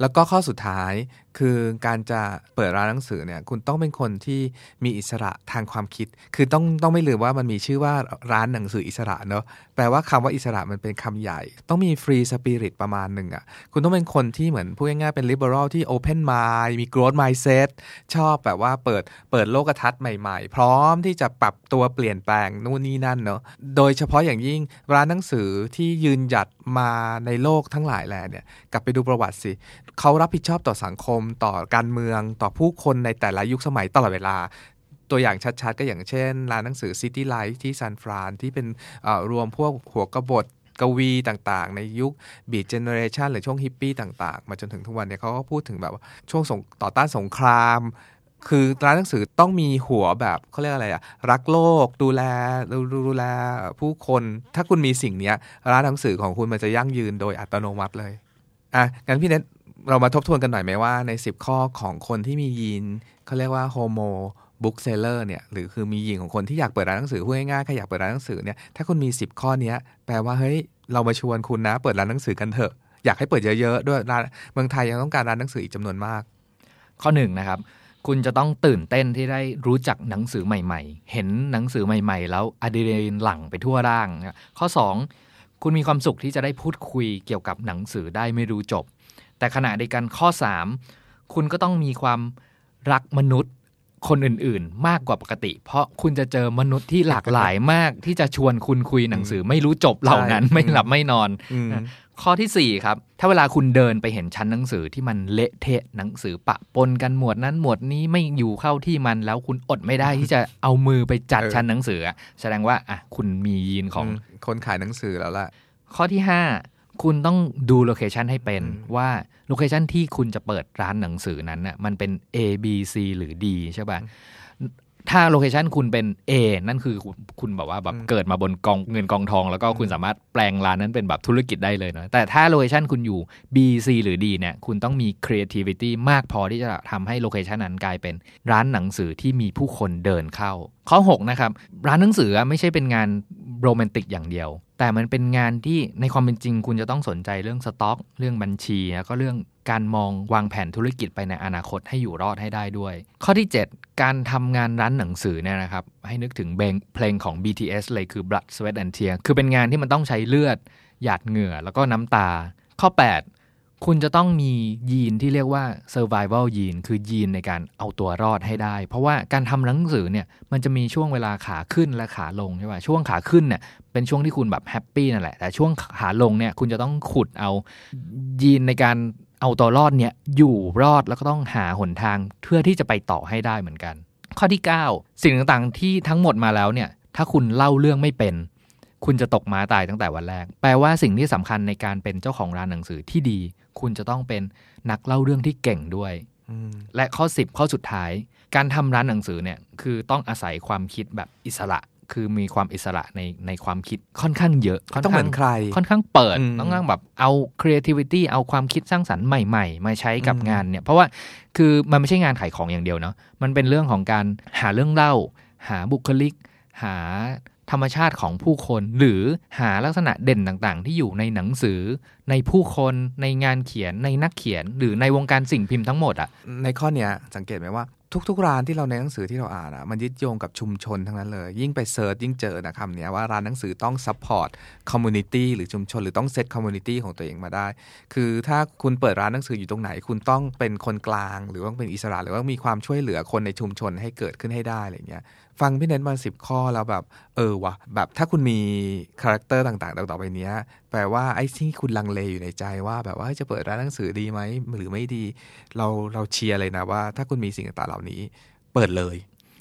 แล้วก็ข้อสุดท้าย คือการจะเปิดร้านหนังสือเนี่ยคุณต้องเป็นคนที่มีอิสระทางความคิด คือต้องต้องไม่ลืมว่ามันมีชื่อว่าร้านหนังสืออิสระเนาะแปลว่าคำว่าอิสระมันเป็นคำใหญ่ ต้องมีฟรีสปิริตประมาณหนึ่งอะ่ะคุณต้องเป็นคนที่เหมือนพูดง่ายๆเป็นลิเบอรัลที่โอเพนมายมี growth mindset ชอบแบบว่าเปิดเปิดโลกทัศน์ใหม่ๆ พร้อมที่จะปรับตัวเปลี่ยนแปลงนู่นนี่นั่นเนาะโดยเฉพาะอย่างยิ่งร้านหนังสือที่ยืนหยัดมาในโลกทั้งหลายแหล่เนี่ยกลับไปดูประวัติสิ เขารับผิดชอบต่อสังคม ต่อการเมือง ต่อผู้คนในแต่ละยุคสมัยตลอดเวลา ตัวอย่างชัดๆ ก็อย่างเช่น ร้านหนังสือ City Light ที่ซานฟรานที่เป็นรวมพวกหัวกบฏกวีต่างๆ ในยุคบีดเจเนเรชันหรือช่วงฮิปปี้ต่างๆ มาจนถึงทุกวันเนี้เขาก็พูดถึงแบบช่วงต่อต้านสงคราม คือร้านหนังสือต้องมีหัวแบบเขาเรียกอะไรอะรักโลก ดูแลดูแลผู้คน ถ้าคุณมีสิ่งนี้ร้านหนังสือของคุณมันจะยั่งยืนโดยอัตโนมัติเลยอะงั้นพี่เน็ต เรามาทบทวนกันหน่อยไหมว่าใน 10 ข้อของคนที่มียีนเขาเรียกว่า homo bookseller เนี่ยหรือคือมียีนของคนที่อยากเปิดร้านหนังสือพูดง่ายๆแค่อยากเปิดร้านหนังสือเนี่ยถ้าคุณมี 10 ข้อนี้แปลว่าเฮ้ยเรามาชวนคุณนะเปิดร้านหนังสือกันเถอะ อยากให้เปิดเยอะๆด้วยร้านเมืองไทยยังต้องการร้านหนังสืออีกจำนวนมาก ข้อหนึ่งนะครับ คุณจะต้องตื่นเต้นที่ได้รู้จักหนังสือใหม่ ๆ เห็นหนังสือใหม่ ๆ แล้วอะดรีนาลีนหลั่งไปทั่วร่าง ข้อ 2 คุณมีความสุขที่จะได้พูดคุยเกี่ยวกับหนังสือได้ไม่รู้จบ แต่ขณะเดียวกันข้อ 3 คุณก็ต้องมีความรักมนุษย์คนอื่นๆ มากกว่าปกติ เพราะคุณจะเจอมนุษย์ที่หลากหลายมากที่จะชวนคุณคุยหนังสือไม่รู้จบเหล่านั้นไม่หลับไม่นอน ข้อที่ 4 ครับ ถ้าเวลาคุณเดินไปเห็นชั้นหนังสือที่มันเละเทะหนังสือปะปนกันหมวดนั้นหมวดนี้ไม่อยู่เข้าที่มันแล้วคุณอดไม่ได้ที่จะเอามือไปจัดชั้นหนังสือ แสดงว่าอะคุณมียีนของคนขายหนังสือแล้วล่ะข้อที่ 5 คุณต้องดู location ให้เป็นว่า location ที่คุณจะเปิดร้านหนังสือนั้นน่ะมันเป็น A B C หรือ D ใช่ป่ะถ้า location คุณเป็น A นั่นคือคุณแบบว่าแบบเกิดมาบนกองเงินกองทอง แล้วก็คุณสามารถแปลงร้านนั้นเป็นแบบธุรกิจได้เลยนะแต่ถ้า location คุณอยู่ B C หรือ D เนี่ยคุณต้องมี creativity มากพอที่จะทำให้ location นั้นกลายเป็นร้านหนังสือที่มีผู้คนเดินเข้า ข้อ 6 นะครับ ร้านหนังสือไม่ใช่เป็นงานโรแมนติกอย่างเดียว แต่มันเป็นงานที่ในความเป็นจริง คุณจะต้องสนใจเรื่องสต็อก เรื่องบัญชี แล้วก็เรื่องการมองวางแผนธุรกิจไปในอนาคตให้อยู่รอดให้ได้ด้วย ข้อที่ 7 การทำงานร้านหนังสือเนี่ยนะครับ ให้นึกถึงเพลงของ BTS เลยคือ Blood Sweat and Tears คือเป็นงานที่มันต้องใช้เลือด หยาดเหงื่อ แล้วก็น้ำตา ข้อ 8 คุณจะต้องมียีนที่เรียกว่า survival ยีนคือยีนในการเอาตัวรอดให้ได้ เพราะว่าการทำหนังสือเนี่ยมันจะมีช่วงเวลาขาขึ้นและขาลงใช่ไหมช่วงขาขึ้นเนี่ยเป็นช่วงที่คุณแบบแฮปปี้นั่นแหละแต่ช่วงขาลงเนี่ยคุณจะต้องขุดเอายีนในการเอาตัวรอดเนี่ยอยู่รอดแล้วก็ต้องหาหนทางเพื่อที่จะไปต่อให้ได้เหมือนกัน ข้อที่ 9 สิ่งต่างๆที่ทั้งหมดมาแล้วเนี่ยถ้าคุณเล่าเรื่องไม่เป็น คุณจะตกม้าตายตั้งแต่วันแรก แปลว่าสิ่งที่สำคัญในการเป็นเจ้าของร้านหนังสือที่ดี คุณจะต้องเป็นนักเล่าเรื่องที่เก่งด้วย และข้อ 10 ข้อสุดท้าย การทำร้านหนังสือเนี่ยคือต้องอาศัยความคิดแบบอิสระ คือมีความอิสระในในความคิดค่อนข้างเยอะต้องเหมือนใคร ค่อนข้างเปิดต้องนั่งแบบเอา creativity เอาความคิดสร้างสรรค์ใหม่ๆ มาใช้กับงานเนี่ย เพราะว่าคือมันไม่ใช่งานขายของอย่างเดียวเนาะมันเป็นเรื่องของการหาเรื่องเล่า หาบุคลิก หา ธรรมชาติของผู้คน หรือหาลักษณะเด่นต่างๆ ที่อยู่ในหนังสือ ในผู้คนในงานเขียนในนักเขียน หรือในวงการสิ่งพิมพ์ทั้งหมดอะในข้อเนี้ยสังเกตไหมว่า ทุกๆร้านที่เราในหนังสือที่เราอ่านอะมันยึดโยงกับชุมชนทั้งนั้นเลย ยิ่งไป search ยิ่งเจอนะคำนี้ว่าร้านหนังสือต้อง support community หรือชุมชน หรือต้อง set community ของตัวเองมาได้ คือถ้าคุณเปิดร้านหนังสืออยู่ตรงไหน คุณต้องเป็นคนกลาง หรือว่าเป็นอิสระหรือว่ามีความช่วยเหลือคนในชุมชนให้เกิดขึ้นให้ได้อะไรเงี้ยฟังพี่เน็ตมาสิบข้อแล้วแบบ เออวะแบบถ้าคุณมี character ต่างๆต่อไปเนี้ยแปลว่าไอ้ที่คุณลังเลอยู่ในใจว่า แบบว่าจะเปิดร้านหนังสือดีไหมหรือไม่ดี เราเราเชียร์เลยนะว่า ถ้าคุณมีสิ่งต่างๆเหล่านี้ เปิดเลย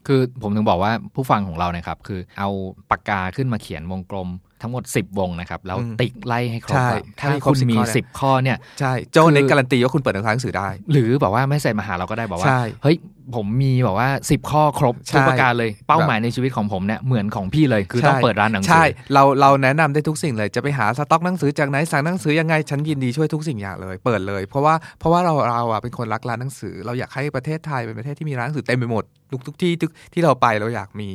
คือผมถึงบอกว่าผู้ฟังของเรานะครับ คือเอาปากกาขึ้นมาเขียนวงกลมทั้งหมด 10 วงนะครับแล้วติ๊กไล่ให้ครบถ้าคุณมี 10 ข้อเนี่ยใช่โจในการันตีว่าคุณเปิดหนังสือได้ หรือบอกว่าไม่ใส่มาหาเราก็ได้บอกว่าเฮ้ย ผมมีแบบว่า 10 ข้อครบใช่ทุกประการเลยเป้าหมายในชีวิตของผมเนี่ยเหมือนของพี่เลยคือต้องใช่เปิดร้านหนังสืใช่เราเราแนะนำได้ทุกสิ่งเลยจะไปหาสต็อกหนังสือจากไหนสั่งหนังสือยังไงฉันยินดีช่วยทุกสิ่งอย่างเลย เปิดเลย เพราะว่าเพราะว่าเราเราอะเป็นคนรักร้านหนังสือ เราอยากให้ประเทศไทยเป็นประเทศที่มีร้านหนังสือเต็มไปหมดทุกทุกที่ทุกที่เราไปเราอยากมี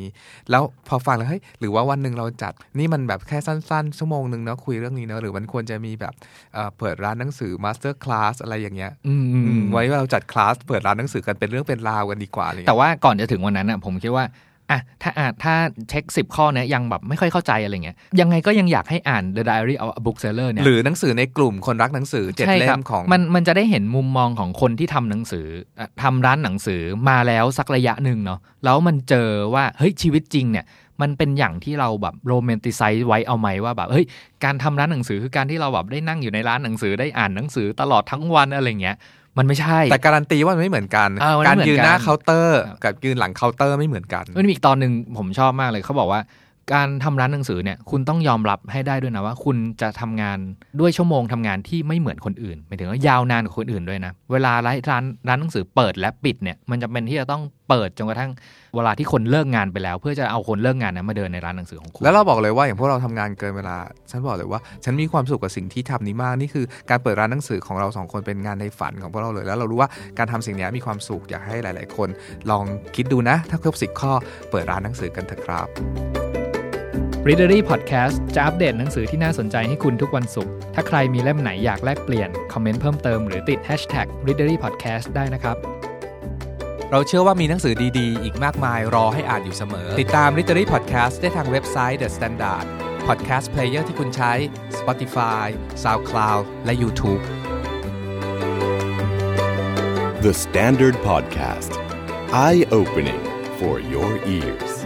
แล้วพอฟังแล้วเฮ้ยหรือว่าวันหนึ่งเราจัดนี่มันแบบแค่สั้นๆชั่วโมงหนึ่งเนาะคุยเรื่องนี้เนาะหรือมันควรจะมีแบบเอ่อเปิดร้านหนังสือ masterclass อะไรอย่างเงี้ยอืมอืมอือืมมไว้ว่าเราจัดคลาสเปิดร้านหนังสือกันเป็นเรื่องเป็นราวกันดีกว่าอะไรเลยแต่ว่าก่อนจะถึงวันนั้นอะผมคิดว่าอะถ้าอ่านถ้าเช็ค 10 ข้อเนี้ยยังแบบไม่ค่อยเข้าใจอะไรเงี้ยยังไงก็ยังอยากให้อ่าน The Diary of a Bookseller เนี่ยหรือหนังสือในกลุ่มคนรักหนังสือเจ็ดเล่มใช่ครับของมันมันจะได้เห็นมุมมองของคนที่ทำหนังสืออะทำร้านหนังสือมาแล้วสักระยะหนึ่งเนาะแล้วมันเจอว่าเฮ้ยชีวิตจริงเนี่ยมันเป็นอย่างที่เราแบบ romanticize ไว้เอาไหมว่าแบบเฮ้ยการทำร้านหนังสือคือการที่เราแบบได้นั่งอยู่ในร้านหนังสือได้อ่านหนังสือตลอดทั้งวันอะไรเงี้ย มันไม่ใช่ แต่การันตีว่ามันไม่เหมือนกันอ่ามันไม่การเหมือนกันการยืนหน้าเคาน์เตอร์ครับกับยืนหลังเคาน์เตอร์ไม่เหมือนกันมันมีอีกตอนหนึ่งผมชอบมากเลยเขาบอกว่า การทำร้านหนังสือเนี่ยคุณต้องยอมรับให้ได้ด้วยนะว่า คุณจะทำงานด้วยชั่วโมงทำงานที่ไม่เหมือนคนอื่นหมายถึงว่ายาวนานกว่าคนอื่นด้วยนะ เวลาร้านร้านร้านหนังสือเปิดและปิดเนี่ยมันจะเป็นที่จะต้องเปิดจนกระทั่งเวลาที่คนเลิกงานไปแล้ว เพื่อจะเอาคนเลิกงานนั้นมาเดินในร้านหนังสือของคุณแล้วเราบอกเลยว่าอย่างพวกเราทำงานเกินเวลา ฉันบอกเลยว่า ฉันมีความสุขกับสิ่งที่ทำนี้มากนี่คือการเปิดร้านหนังสือของเราสองคนเป็นงานในฝันของพวกเราเลยแล้วเรารู้ว่าการทำสิ่งนี้มีความสุขอยากให้หลาย ๆ คน ลองคิดดูนะ ถ้าครบสิข้อเปิดร้านหนังสือกันเถอะครับ Readery Podcast จะอัปเดตหนังสือที่น่าสนใจให้คุณทุกวันศุกร์ ถ้าใครมีเล่มไหนอยากแลกเปลี่ยน คอมเมนต์เพิ่มเติมหรือติด Hashtag Readery Podcast ได้นะครับ เราเชื่อว่ามีหนังสือดีๆ อีกมากมายรอให้อ่านอยู่เสมอ ติดตาม Literary Podcast ได้ทางเว็บไซต์ The Standard Podcast Player ที่คุณใช้ Spotify SoundCloud และ YouTube The Standard Podcast. Eye opening for your ears.